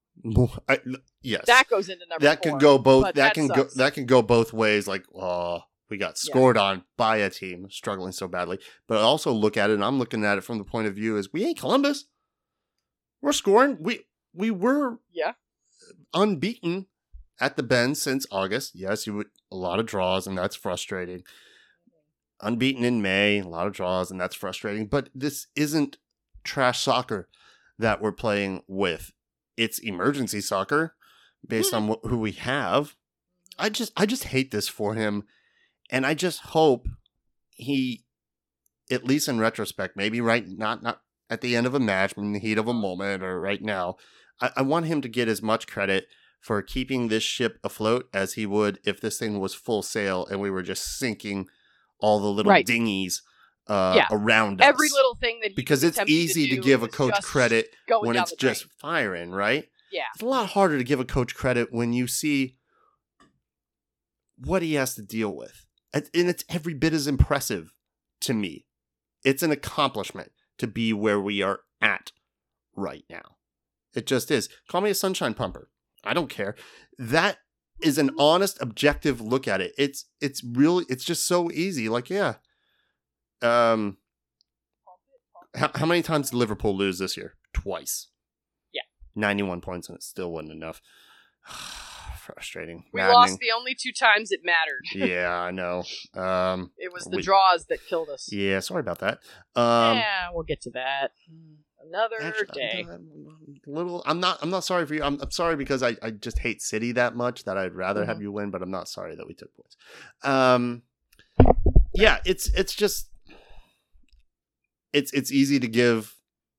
I- yes, That goes into number that four. can go both. That, can go. That can go both ways. Like, oh, we got Yeah. scored on by a team struggling so badly. But I also look at it, and I'm looking at it from the point of view is we ain't Columbus. We're scoring. We we were Yeah. unbeaten at the Bend since August. Yes, you would a lot of draws, and that's frustrating. Mm-hmm. Unbeaten in May, a lot of draws, and that's frustrating. But this isn't trash soccer that we're playing with. It's emergency soccer based on hmm. wh- who we have. I just I just hate this for him, and I just hope he, at least in retrospect, maybe right not not at the end of a match, in the heat of a mm-hmm. moment, or right now, I, I want him to get as much credit for keeping this ship afloat as he would if this thing was full sail and we were just sinking all the little Right. dinghies uh, Yeah. around us. Every little thing that he because it's easy to, do give a coach credit when it's just drain. firing, right? Yeah. It's a lot harder to give a coach credit when you see what he has to deal with. And and it's every bit as impressive to me. It's an accomplishment to be where we are at right now. It just is. Call me a sunshine pumper. I don't care. That is an honest, objective look at it. It's it's really it's just so easy. Like, yeah. Um how, how many times did Liverpool lose this year? Twice. Yeah. 91 points and it still wasn't enough. Frustrating. We Maddening. lost the only two times it mattered. yeah, I know. Um It was the We- draws that killed us. yeah, sorry about that. Um yeah, we'll get to that another actually, day. I'm little I'm not I'm not sorry for you. I'm, I'm sorry because I, I just hate City that much that I'd rather Mm-hmm. have you win, but I'm not sorry that we took points. Um yeah, it's it's just it's it's easy to give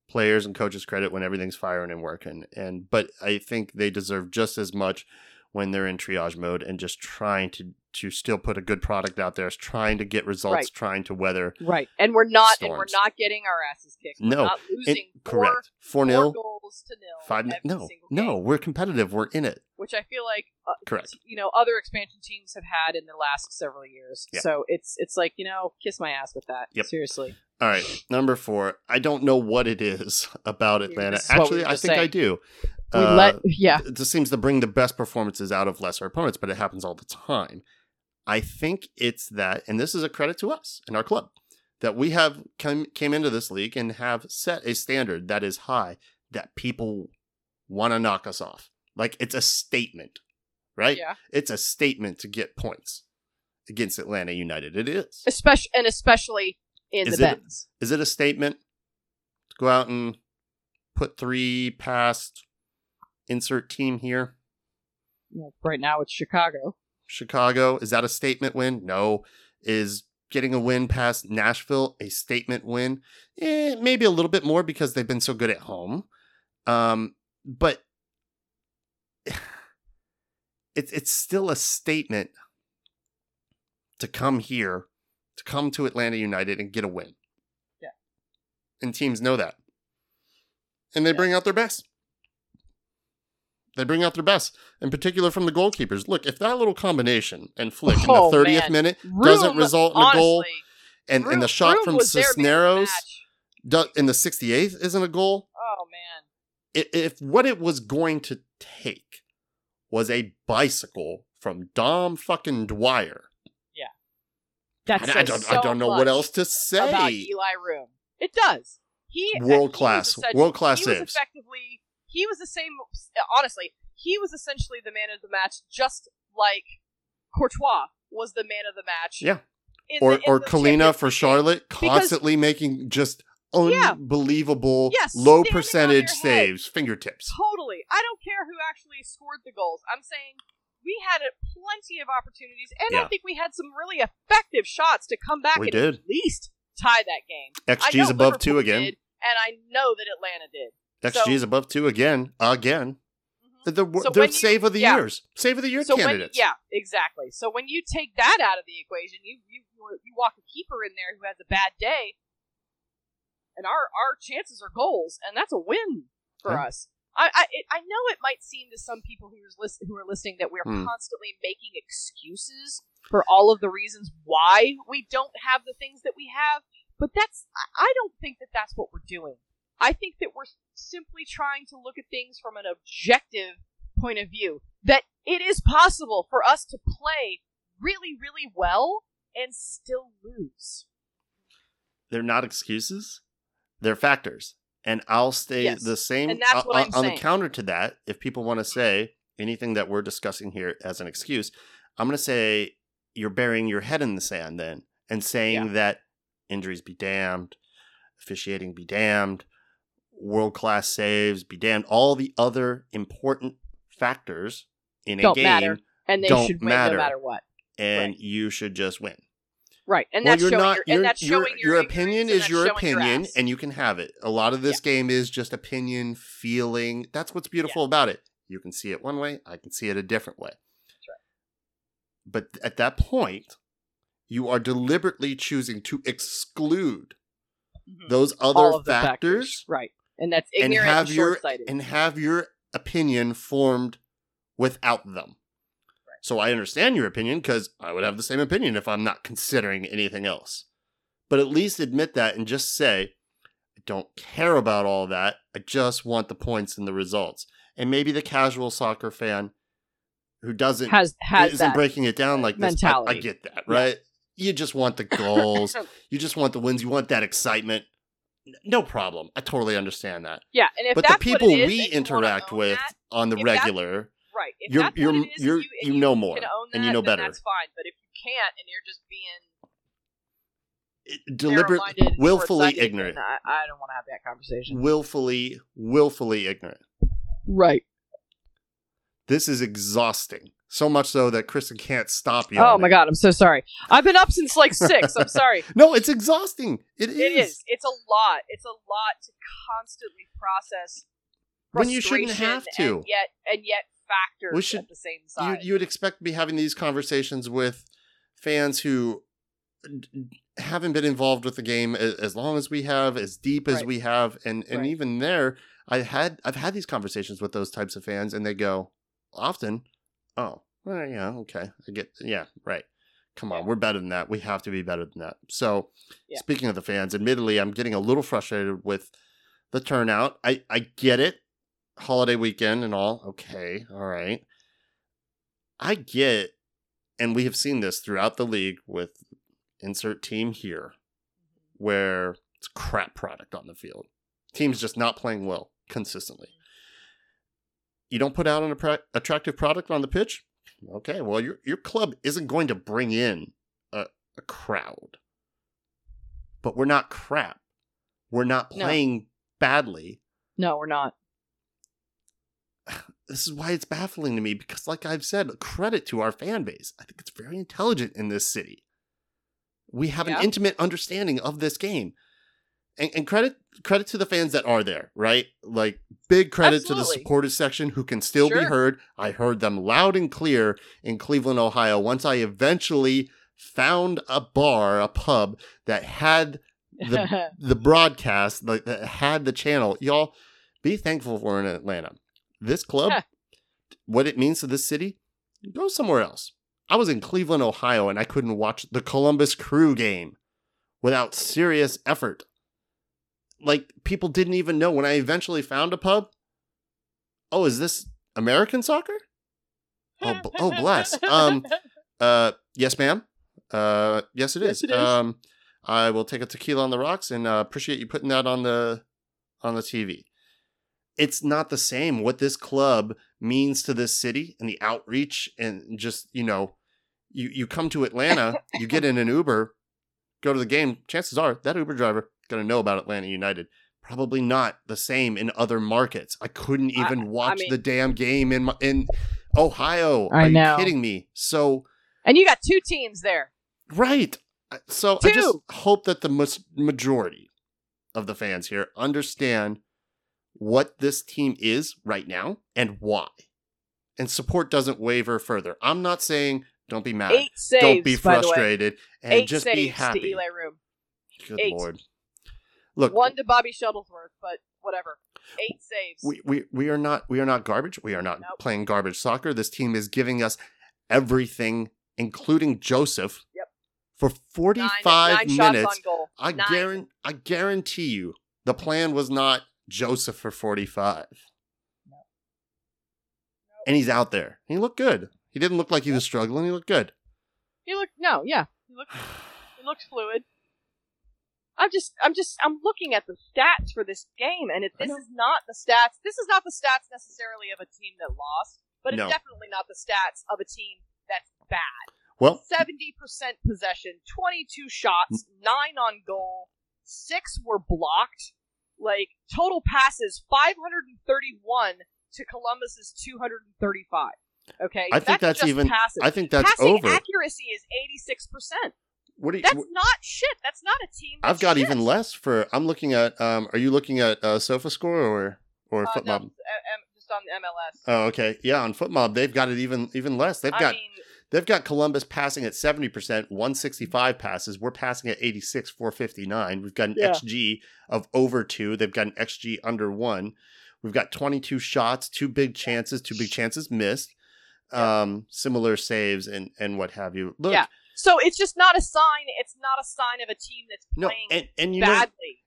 players and coaches credit when everything's firing and working and but I think they deserve just as much when they're in triage mode and just trying to to still put a good product out there, trying to get results, Right. trying to weather. Right. And we're not and we're not getting our asses kicked. We're No. losing four, correct. 4 four goals to nil. 5 every No, no, we're competitive. We're in it. which I feel like uh, Correct. you know other expansion teams have had in the last several years. So it's it's like, you know, kiss my ass with that. Yep. Seriously. All right, number four. I don't know what it is about Atlanta. this we Actually, I think I do. We Uh, let yeah. it just seems to bring the best performances out of lesser opponents, but it happens all the time. I think it's that, and this is a credit to us and our club, that we have come, came into this league and have set a standard that is high that people want to knock us off. Like it's a statement, right? Yeah. It's a statement to get points against Atlanta United. It is. Especially and especially in Is the it- Benz. Is it a statement to go out and put three past insert team here? Right now it's Chicago. Chicago. Is that a statement win? No. Is getting a win past Nashville a statement win? Eh, maybe a little bit more because they've been so good at home. Um, but it's it's still a statement to come here, to come to Atlanta United and get a win. Yeah. And teams know that. And they Yeah. bring out their best. They bring out their best, in particular from the goalkeepers. Look, if that little combination and flick in Oh, the 30th man. minute doesn't result in a goal, and, Room- and the shot Room from was there before the Cisneros do- in the 68th isn't a goal, Oh man. if what it was going to take was a bicycle from Dom fucking Dwyer, That I, I don't, so I don't know what else to about say. Eloy Room. It does. He World class, world class He was saves. effectively. He was the same. Honestly, he was essentially the man of the match, just like Courtois was the man of the match. Yeah. Or the, or Kahlina for. Charlotte, Because- constantly making just unbelievable Yeah, low percentage head. saves, fingertips. Totally. I don't care who actually scored the goals. I'm saying we had plenty of opportunities, and Yeah. I think we had some really effective shots to come back We and did. at least tie that game. XG's above two again. did, and I know that Atlanta did. XG's above two again, again. Mhm. The, the, So they're when you- save of the yeah. years, save of the year So when, candidates. yeah, exactly. So when you take that out of the equation, you you you walk a keeper in there who has a bad day, and our our chances are goals, and that's a win for Yeah. us. I I, I know it might seem to some people who's list, who are listening that we're Hmm. constantly making excuses for all of the reasons why we don't have the things that we have, but that's I- I don't think that that's what we're doing. I think that we're simply trying to look at things from an objective point of view. That it is possible for us to play really, really well and still lose. They're not excuses; they're factors. And I'll stay Yes. the same. And that's what uh, I'm on saying. the counter to that, if people want to say anything that we're discussing here as an excuse, I'm going to say you're burying your head in the sand then, and saying Yeah. that injuries be damned, officiating be damned, world class saves be damned, all the other important factors in a Don't game, matter. And they Don't should win matter. no matter what. and Right. you should just win. Right. And well, that's you're showing not. your, and that's your, showing your your opinion is your showing your opinion, and you can have it. A lot of this game is just opinion, feeling. That's what's beautiful about it. You can see it one way. I can see it a different way. right. But at that point, you are deliberately choosing to exclude Mhm. those other the factors, Right. And that's and have and your and have your opinion formed without them. So I understand your opinion because I would have the same opinion if I'm not considering anything else. But at least admit that and just say, I don't care about all that. I just want the points and the results. And maybe the casual soccer fan who doesn't has has isn't breaking it down like this. I- I, get that, Yeah. right? You just want the goals. you just want the wins. You want that excitement. No problem. I totally understand that. yeah, and if but the people what it is, we and you wanna interact with that, on the regular, right? If you're that's you're what it is, you're and you, know more can own and you know better. That's fine. But if you can't, and you're just being It- Deliberate, willfully ignorant, I, I don't want to have that conversation. willfully, willfully ignorant. Right. This is exhausting. So much so that Kristen can't stop you. Oh my god, I'm so sorry. I've been up since like six. I'm sorry. No, it's exhausting. It is. It is. It's a lot. It's a lot to constantly process. When you shouldn't have to. and yet and yet factors We should- at the same you side. you would expect to be having these conversations with fans who haven't been involved with the game as, as long as we have, as deep as Right. we have, and and Right. even there, I had I've had these conversations with those types of fans, and they go often, "Oh, well, yeah, okay, I get, yeah, right." Come on, Yeah. we're better than that. We have to be better than that. So, Yeah. speaking of the fans, admittedly, I'm getting a little frustrated with the turnout. I I get it, holiday weekend and all. Okay, all right. I get, and we have seen this throughout the league with insert team here, where it's crap product on the field. Teams just not playing well consistently. Mm-hmm. You don't put out an appra- attractive product on the pitch. Okay, well your your club isn't going to bring in a, a crowd. But we're not crap. We're not No. playing badly no, we're not. This is why it's baffling to me because like i've said credit to our fan base. I think it's very intelligent in this city. We have Yeah. an intimate understanding of this game. And, and credit credit to the fans that are there right? Like big credit to the Absolutely. supporters section who can still be heard. I heard them loud and clear in cleveland ohio once i eventually found a bar a pub that had the the broadcast like that had the channel. Y'all be thankful for in atlanta this club what it means to this city go somewhere else i was in cleveland ohio and i couldn't watch the columbus crew game without serious effort like people didn't even know when i eventually found a pub oh is this american soccer oh, b- oh bless um uh, yes, ma'am. Uh, yes, it Yes, is. it is. Um, I will take a tequila on the rocks and uh, appreciate you putting that on the on the TV. It's not the same what this club means to this city and the outreach and just you know, you you come to Atlanta, you get in an Uber, go to the game. Chances are that Uber driver going to know about Atlanta United. Probably not the same in other markets. I couldn't even I watch mean- the damn game in my, in Ohio. I Are know. you kidding me? So and you got two teams there. Right. So I just hope that the majority of the fans here understand what this team is right now and why. And support doesn't waver further. I'm not saying don't be mad. Eight saves. don't be by the way. frustrated and Eight just saves be to happy. Eloy Room. Good Eight. lord. Look, One to Bobby Shuttleworth, but whatever. Eight saves. we, we we are not we are not garbage. We are not Nope. playing garbage soccer. This team is giving us everything, including Josef. Yep. For 45 nine shots minutes. I guarantee I guarantee you the plan was not Josef for 45. And he's out there. He looked good. He didn't look like he was struggling. He looked good. He looked no, yeah. He looked he looked fluid. I'm just I'm just I'm looking at the stats for this game and it, this is not the stats this is not the stats necessarily of a team that lost, but it's No. definitely not the stats of a team that's bad. Well, Seventy percent possession, twenty two shots, nine on goal, six were blocked. Like total passes, five hundred and thirty one to Columbus's two hundred and thirty five. Okay, I think that's just even- passes. I think that's Passing over. accuracy is eighty six percent. what do you That's not shit. That's not a team. I've got shit. even less for I'm looking at um are you looking at uh Sofa Score or or Uh, FotMob? no, uh, just on the MLS. Oh, okay. Yeah, on FotMob they've got it even even less. They've I got mean, They've got Columbus passing at 70%, 165 passes. We're passing at 86, 459. We've got an Yeah. XG of over two. They've got an XG under one. We've got 22 shots, two big chances, two big chances missed, Yeah. um, similar saves, and, and what have you. Look, Yeah. so it's just not a sign. It's not a sign of a team that's no, playing and, and you know,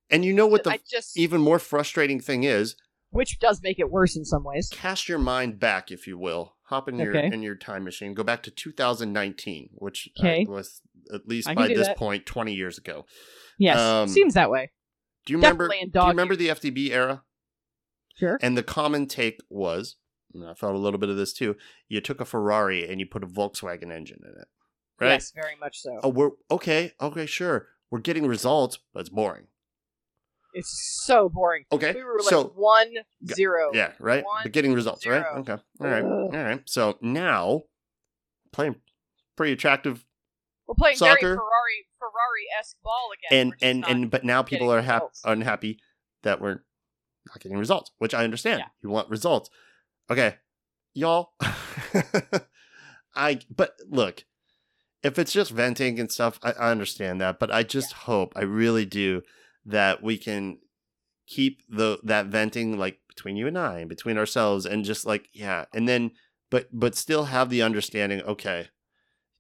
and you know what the I just, even more frustrating thing is, which does make it worse in some ways. cast your mind back, if you will. Hop in your Okay. in your time machine. Go back to 2019, which uh, was at least I by this that. point 20 years ago. Yes, Um, seems that way. Do you remember? Definitely in Do you remember the FDB era? Sure. And the common take was, and I felt a little bit of this too. You took a Ferrari and you put a Volkswagen engine in it, right? Yes, very much so. Oh, we're okay. Okay, sure. We're getting results, but it's boring. It's so boring. Okay, We were like so one zero. yeah, right. One, but getting results, right? Okay, all right, all right. So now playing pretty attractive, We're playing Soccer. very Ferrari Ferrari esque ball again. and and and but now people are hap- unhappy that we're not getting results, which I understand. Yeah. You want results, okay? y'all. I but look, if it's just venting and stuff, I, I understand that. But I just hope, I really do, that we can keep the that venting like between you and I, and between ourselves, and just like yeah, and then but but still have the understanding. Okay,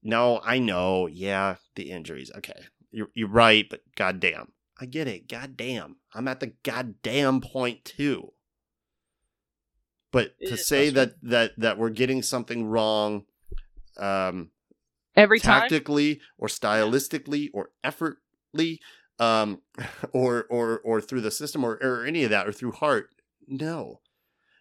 no, I know, yeah, the injuries. Okay, you're you're right, but goddamn, I get it. Goddamn, I'm at the goddamn point too. But to say that that that we're getting something wrong, um, Every time. tactically or stylistically or effortly, um, or or or through the system or or any of that or through heart, no,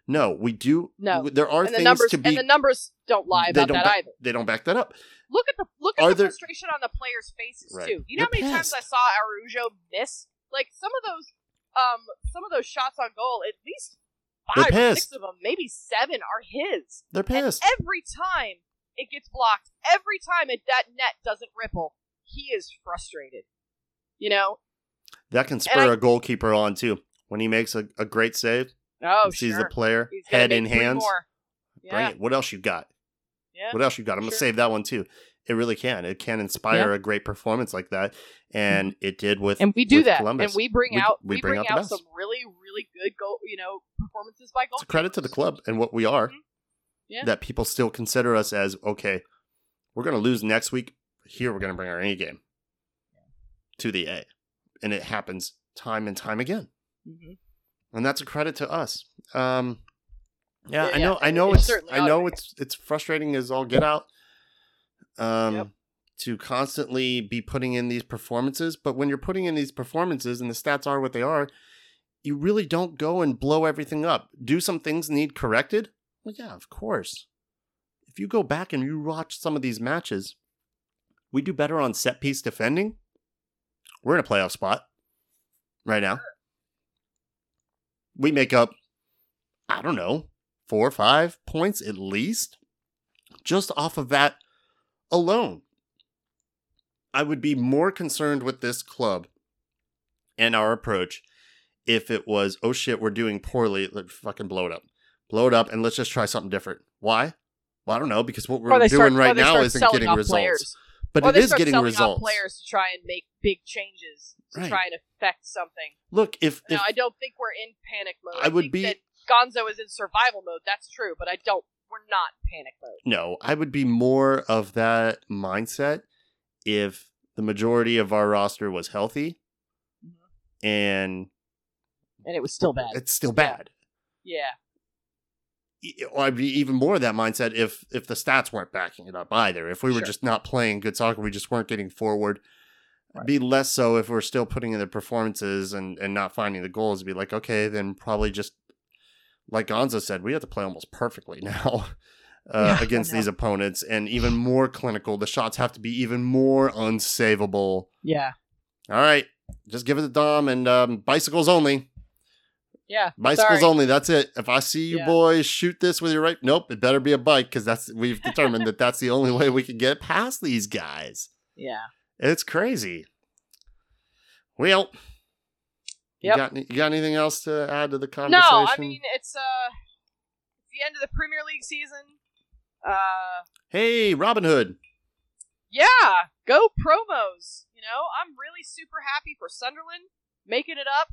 no, we do. No. there are And the things numbers to be. and the numbers don't lie they about don't that back- either. They don't back that up. Look at the look at Are the there- frustration on the players' faces Right. too. You know how They're many times I saw Araújo miss? Like some of those um some of those shots on goal, at least five six of them, maybe seven are his. They're pissed. And every time it gets blocked, every time it, that net doesn't ripple, he is frustrated. You know? that can spur I- a goalkeeper on too. When he makes a, a great save, Oh, sees sure. the player head in hands. more. Bring it. What else you got? Yeah. What else you got? I'm gonna save that one too. It really can. It can inspire a great performance like that, and it did with. and we do that, Columbus. and we bring We- out we we, bring bring, out out, some really really good goal, you know, performances by goal. It's a credit to the club and what we are. Mhm. Yeah. That people still consider us as okay. We're gonna lose next week. Here we're gonna bring our A game to the A, and it happens time and time again. hmm and that's a credit to us. Um, yeah, Yeah, I know, yeah, I know, it it's, I know it's, it's frustrating as all get out. Um, Yep. to constantly be putting in these performances, but when you're putting in these performances and the stats are what they are, you really don't go and blow everything up. Do some things need corrected? Well, yeah, of course. If you go back and you watch some of these matches, we do better on set piece defending. We're in a playoff spot right now. We make up, I don't know, four or five points at least, just off of that alone. I would be more concerned with this club and our approach if it was, oh shit, we're doing poorly. Let's fucking blow it up. Blow it up and let's just try something different. Why? Well, I don't know, because what we're doing start, right now isn't getting results. Players. But or it is getting results. Players to try and make big changes to Right. try and affect something. Look, if, No, I don't think we're in panic mode. I would think be- that Gonzo is in survival mode. That's true, but I don't. We're not panic mode. no, I would be more of that mindset if the majority of our roster was healthy Mhm. and And it was still bad. it's still bad. yeah. I'd be even more of that mindset if if the stats weren't backing it up either. If we were Sure. just not playing good soccer, we just weren't getting forward. Right. Be less so if we're still putting in the performances and and not finding the goals. Be like, okay, then probably just like Gonzo said, we have to play almost perfectly now uh, Yeah, against these opponents, and even more clinical. The shots have to be even more unsavable. Yeah. All right, just give it to Dom and um, bicycles only. Yeah. Bicycles Sorry. only. That's it. If I see you Yeah. boys shoot this with your right, nope, it better be a bike because that's we've determined that that's the only way we can get past these guys. Yeah. It's crazy. Well, you got any- you got anything else to add to the conversation? No? I mean it's uh it's the end of the Premier League season. Uh hey, Robin Hood. yeah, go promos. You know, I'm really super happy for Sunderland making it up,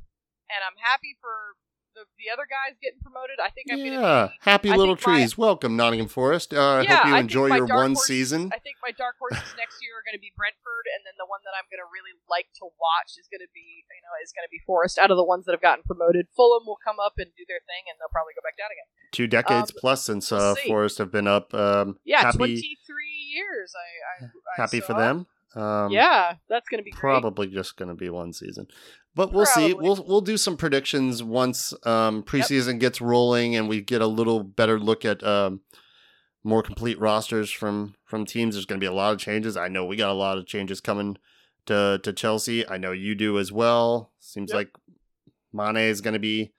and I'm happy for the, the other guys getting promoted. I think I'm Yeah, gonna be happy I little think my- trees. Welcome, Nottingham Forest. Uh, I hope you I enjoy your one horse- season. I think my dark horses next year are going to be Brentford, and then the one that I'm going to really like to watch is going to be, you know, is going to be Forest. Out of the ones that have gotten promoted, Fulham will come up and do their thing, and they'll probably go back down again. Two decades um, plus since uh. Forest have been up. Um, Yeah, happy, 23 years. I, I, happy for them. Um, yeah, that's going to be great. probably just going to be one season, but we'll see. We'll we'll do some predictions once um, preseason gets rolling and we get a little better look at um, more complete rosters from from teams. There's going to be a lot of changes. I know we got a lot of changes coming to to Chelsea. I know you do as well. Seems Yep. like Mane is going to be.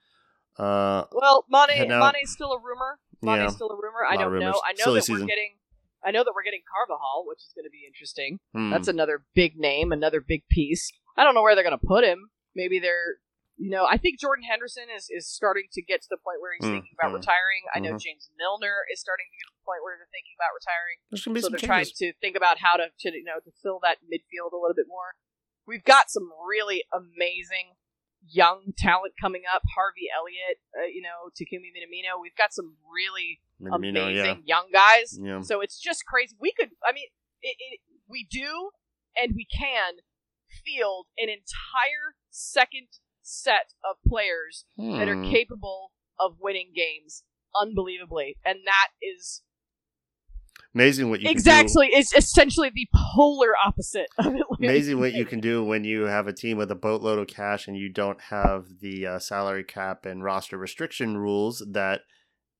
Uh, Well, Mane. Mane's still a rumor. Mane's Yeah. still a rumor. I don't know. I know Silly that season. we're getting. I know that we're getting Carvalho, which is going to be interesting. hmm. That's another big name, another big piece. I don't know where they're going to put him. Maybe they're you know, I think Jordan Henderson is, is starting to get to the point where he's Mm, thinking about mm, retiring. I know mhm. James Milner is starting to get to the point where they're thinking about retiring. There's gonna be so some they're trying to think about how to, to you know to fill that midfield a little bit more. We've got some really amazing young talent coming up. Harvey Elliott, uh, you know, Takumi Minamino. We've got some really Minamino, yeah. amazing young guys. Yeah. So it's just crazy. We could, I mean, it, it, we do and we can field an entire second set of players that are Hmm. capable of winning games unbelievably, and that is Amazing what you exactly it's essentially the polar opposite of Atlantic Amazing what you can do when you have a team with a boatload of cash and you don't have the uh, salary cap and roster restriction rules that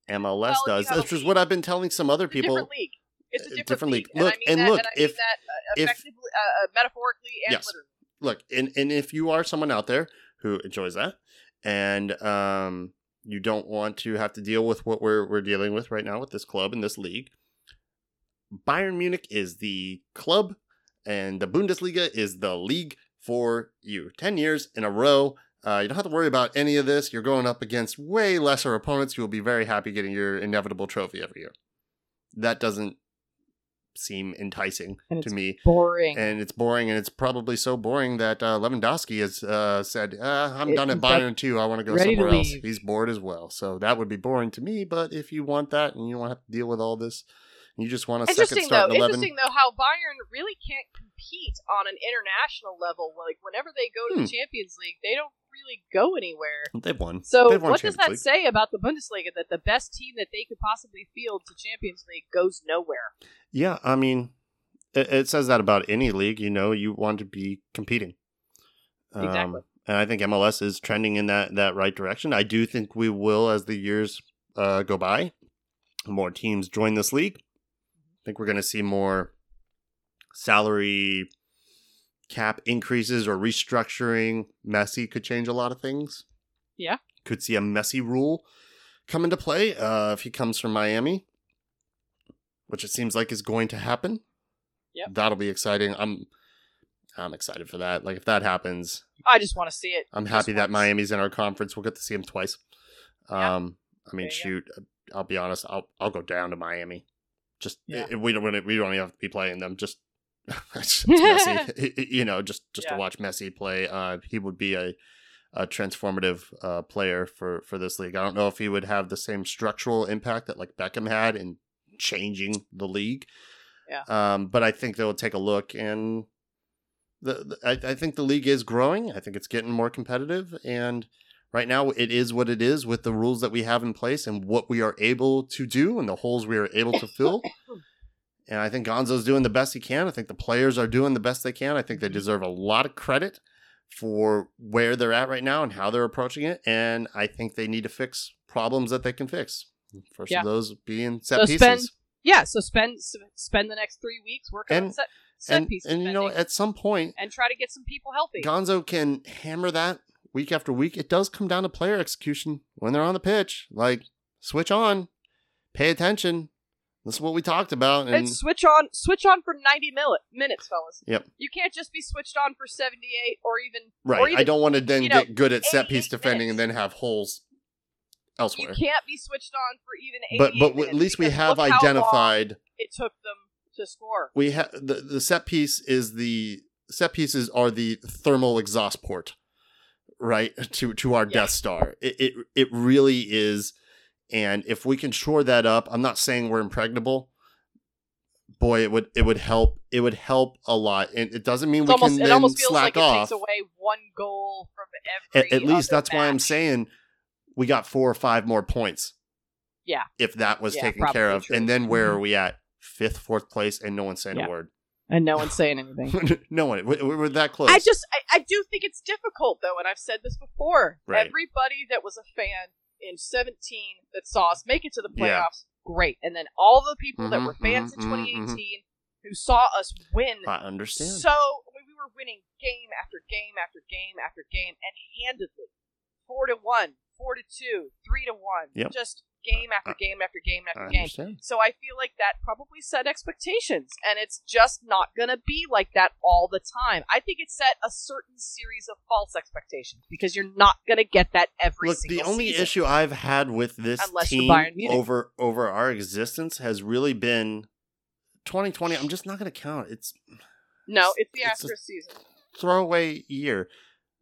MLS Well, does. Which is what I've been telling some other It's a people. different league. It's a Uh, different, league. league. Look, and I mean and that, look, and I mean if- that uh, if- uh, uh, metaphorically and Yes. literally. Look, and, and if you are someone out there who enjoys that and um, you don't want to have to deal with what we're, we're dealing with right now with this club and this league, Bayern Munich is the club and the Bundesliga is the league for you. 10 years in a row. Uh, you don't have to worry about any of this. You're going up against way lesser opponents. You'll be very happy getting your inevitable trophy every year. That doesn't seem enticing And to me. Boring. And it's boring, and it's probably so boring that uh, Lewandowski has uh, said, uh, "I'm It- done at in Bayern too. I want to go ready to somewhere else." He's bored as well, so that would be boring to me. But if you want that, and you don't want to have to deal with all this, and you just want a second interesting though. starting eleven, Interesting though how Bayern really can't compete on an international level. Like whenever they go to Hmm. the Champions League, they don't really go anywhere. they've won. So they've won what does that League. say about the Bundesliga that the best team that they could possibly field to Champions League goes nowhere? Yeah, I mean, it, it says that about any league. You know, you want to be competing. Exactly. Um, and I think MLS is trending in that that right direction. I do think we will as the years uh, go by. More teams join this league. I think we're going to see more salary cap increases or restructuring. Messi could change a lot of things. Yeah. Could see a Messi rule come into play uh, if he comes from Miami, which it seems like is going to happen. Yeah. That'll be exciting. I'm I'm excited for that. Like if that happens, I just want to see it. I'm happy that. Miami's in our conference. We'll get to see him twice. Yeah. Um, I mean, shoot, I'll be honest. I'll I'll go down to Miami. Just Yeah. if we don't we don't even have to be playing them. Just Messi, you know, just just Yeah. to watch Messi play. Uh, he would be a a transformative uh, player for for this league. I don't know if he would have the same structural impact that like Beckham had in changing the league. Yeah. Um, but I think they'll take a look and the, the I, I think the league is growing. I think it's getting more competitive and right now it is what it is with the rules that we have in place and what we are able to do and the holes we are able to fill. and I think Gonzo's doing the best he can. I think the players are doing the best they can. I think they Mhm. deserve a lot of credit for where they're at right now and how they're approaching it. And I think they need to fix problems that they can fix. First Yeah. of those being set So pieces. spend Yeah, so spend spend the next three weeks working on And- set set and piece and you know, at some point, and try to get some people healthy. Gonzo can hammer that week after week. It does come down to player execution when they're on the pitch. Like, switch on, pay attention. This is what we talked about. and And switch on switch on for 90 mil- minutes fellas Yep. you can't just be switched on for 78 or even right, or even I don't want to then you know, get good at set piece 88 defending and then have holes elsewhere. you can't be switched on for even 88 But but minutes at least we have look how long identified. it took them to score We have the the set piece is the set pieces are the thermal exhaust port, right to to our Yeah. Death Star. It, it it really is, and if we can shore that up, I'm not saying we're impregnable. Boy, it would it would help. It would help a lot, and it doesn't mean It's we almost, can it then almost feels slack like it off. takes away one goal from every at least other that's why I'm saying we got four or five more points. Yeah. if that was Yeah, taken care of, true. and then where Mhm. are we at? Fifth, fourth place, and no one's saying Yeah. a word. and no one's saying anything no one. We, we're that close. I just, I, I do think it's difficult though, and I've said this before. Right. Everybody that was a fan in 17 that saw us make it to the Yeah. playoffs, great. And then all the people that Mhm, were fans mhm, in mhm, 2018 who saw us win I understand. so I mean, we were winning game after game after game after game and handedly. Four to one, four to two, three to one. Yep. Just game uh, after uh, game after game I after game. understand. So I feel like that probably set expectations, and it's just not going to be like that all the time. I think it set a certain series of false expectations because you're not going to get that every Look, single the only season. issue I've had with this Unless team over over our existence has really been 2020. I'm just not going to count. It's No, it's the it's asterisk season. throwaway year.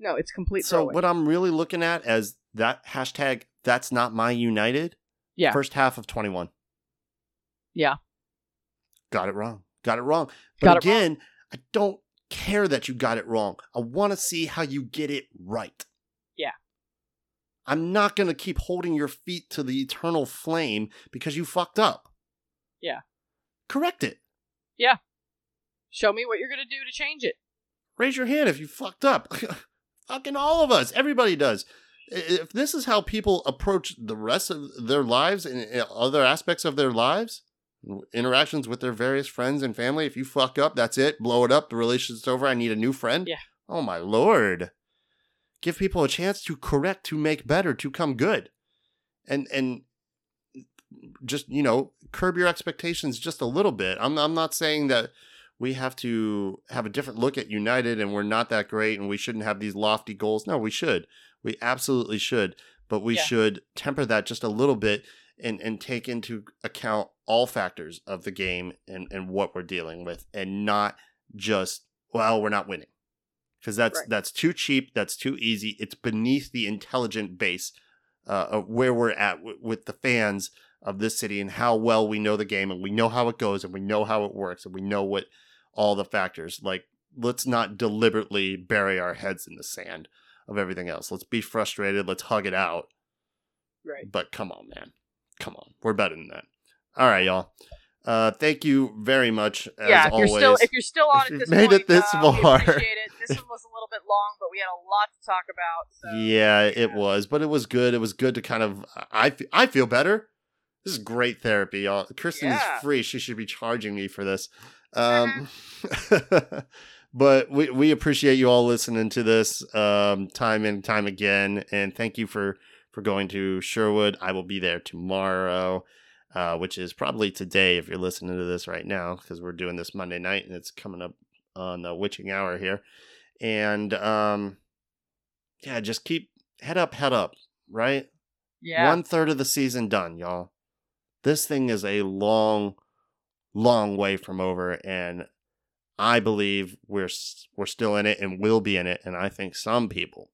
No, it's complete. So throwaway. what I'm really looking at as that hashtag that's not my United. Yeah. First half of 21. Yeah. Got it wrong. Got it wrong. But Got it wrong. again, I don't care that you got it wrong. I want to see how you get it right. Yeah. I'm not going to keep holding your feet to the eternal flame because you fucked up. Yeah. Correct it. Yeah. Show me what you're going to do to change it. Raise your hand if you fucked up. Fucking all of us. Everybody does. If this is how people approach the rest of their lives and and other aspects of their lives, interactions with their various friends and family, if you fuck up, that's it. Blow it up. The relationship's over. I need a new friend. Yeah. Oh my lord. Give people a chance to correct, to make better, to come good. And and just, you know, curb your expectations just a little bit. I'm I'm not saying that we have to have a different look at United and we're not that great and we shouldn't have these lofty goals. No, we should. We absolutely should. But we Yeah. should temper that just a little bit and, and take into account all factors of the game and, and what we're dealing with and not just, well, we're not winning. Because that's Right. that's too cheap, that's too easy. It's beneath the intelligent base uh, of where we're at w- with the fans of this city and how well we know the game and we know how it goes and we know how it works and we know what all the factors like let's not deliberately bury our heads in the sand of everything else. Let's be frustrated. Let's hug it out. Right. but come on man. Come on. We're better than that. All right y'all. Uh thank you very much as yeah, if always you're still if you're still on If at this made point, it this uh, far. appreciate it. This one was a little bit long, but we had a lot to talk about. So yeah it was but it was good. It was good to kind of i i feel better. This is great therapy y'all. Kristen Yeah. is free. She should be charging me for this. Um but we, we appreciate you all listening to this um time and time again and thank you for for going to sherwood. I will be there tomorrow uh which is probably today if you're listening to this right now because we're doing this monday night and it's coming up on the witching hour here. And um yeah just keep head up head up right? Yeah, one third of the season done, y'all. This thing is a long, long way from over, and I believe we're we're still in it and will be in it. And I think some people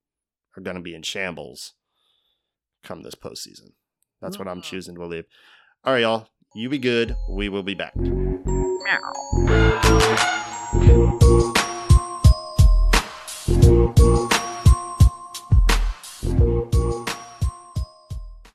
are going to be in shambles come this postseason. That's what I'm Mm. choosing to believe. All right, y'all. You be good. We will be back. Meow.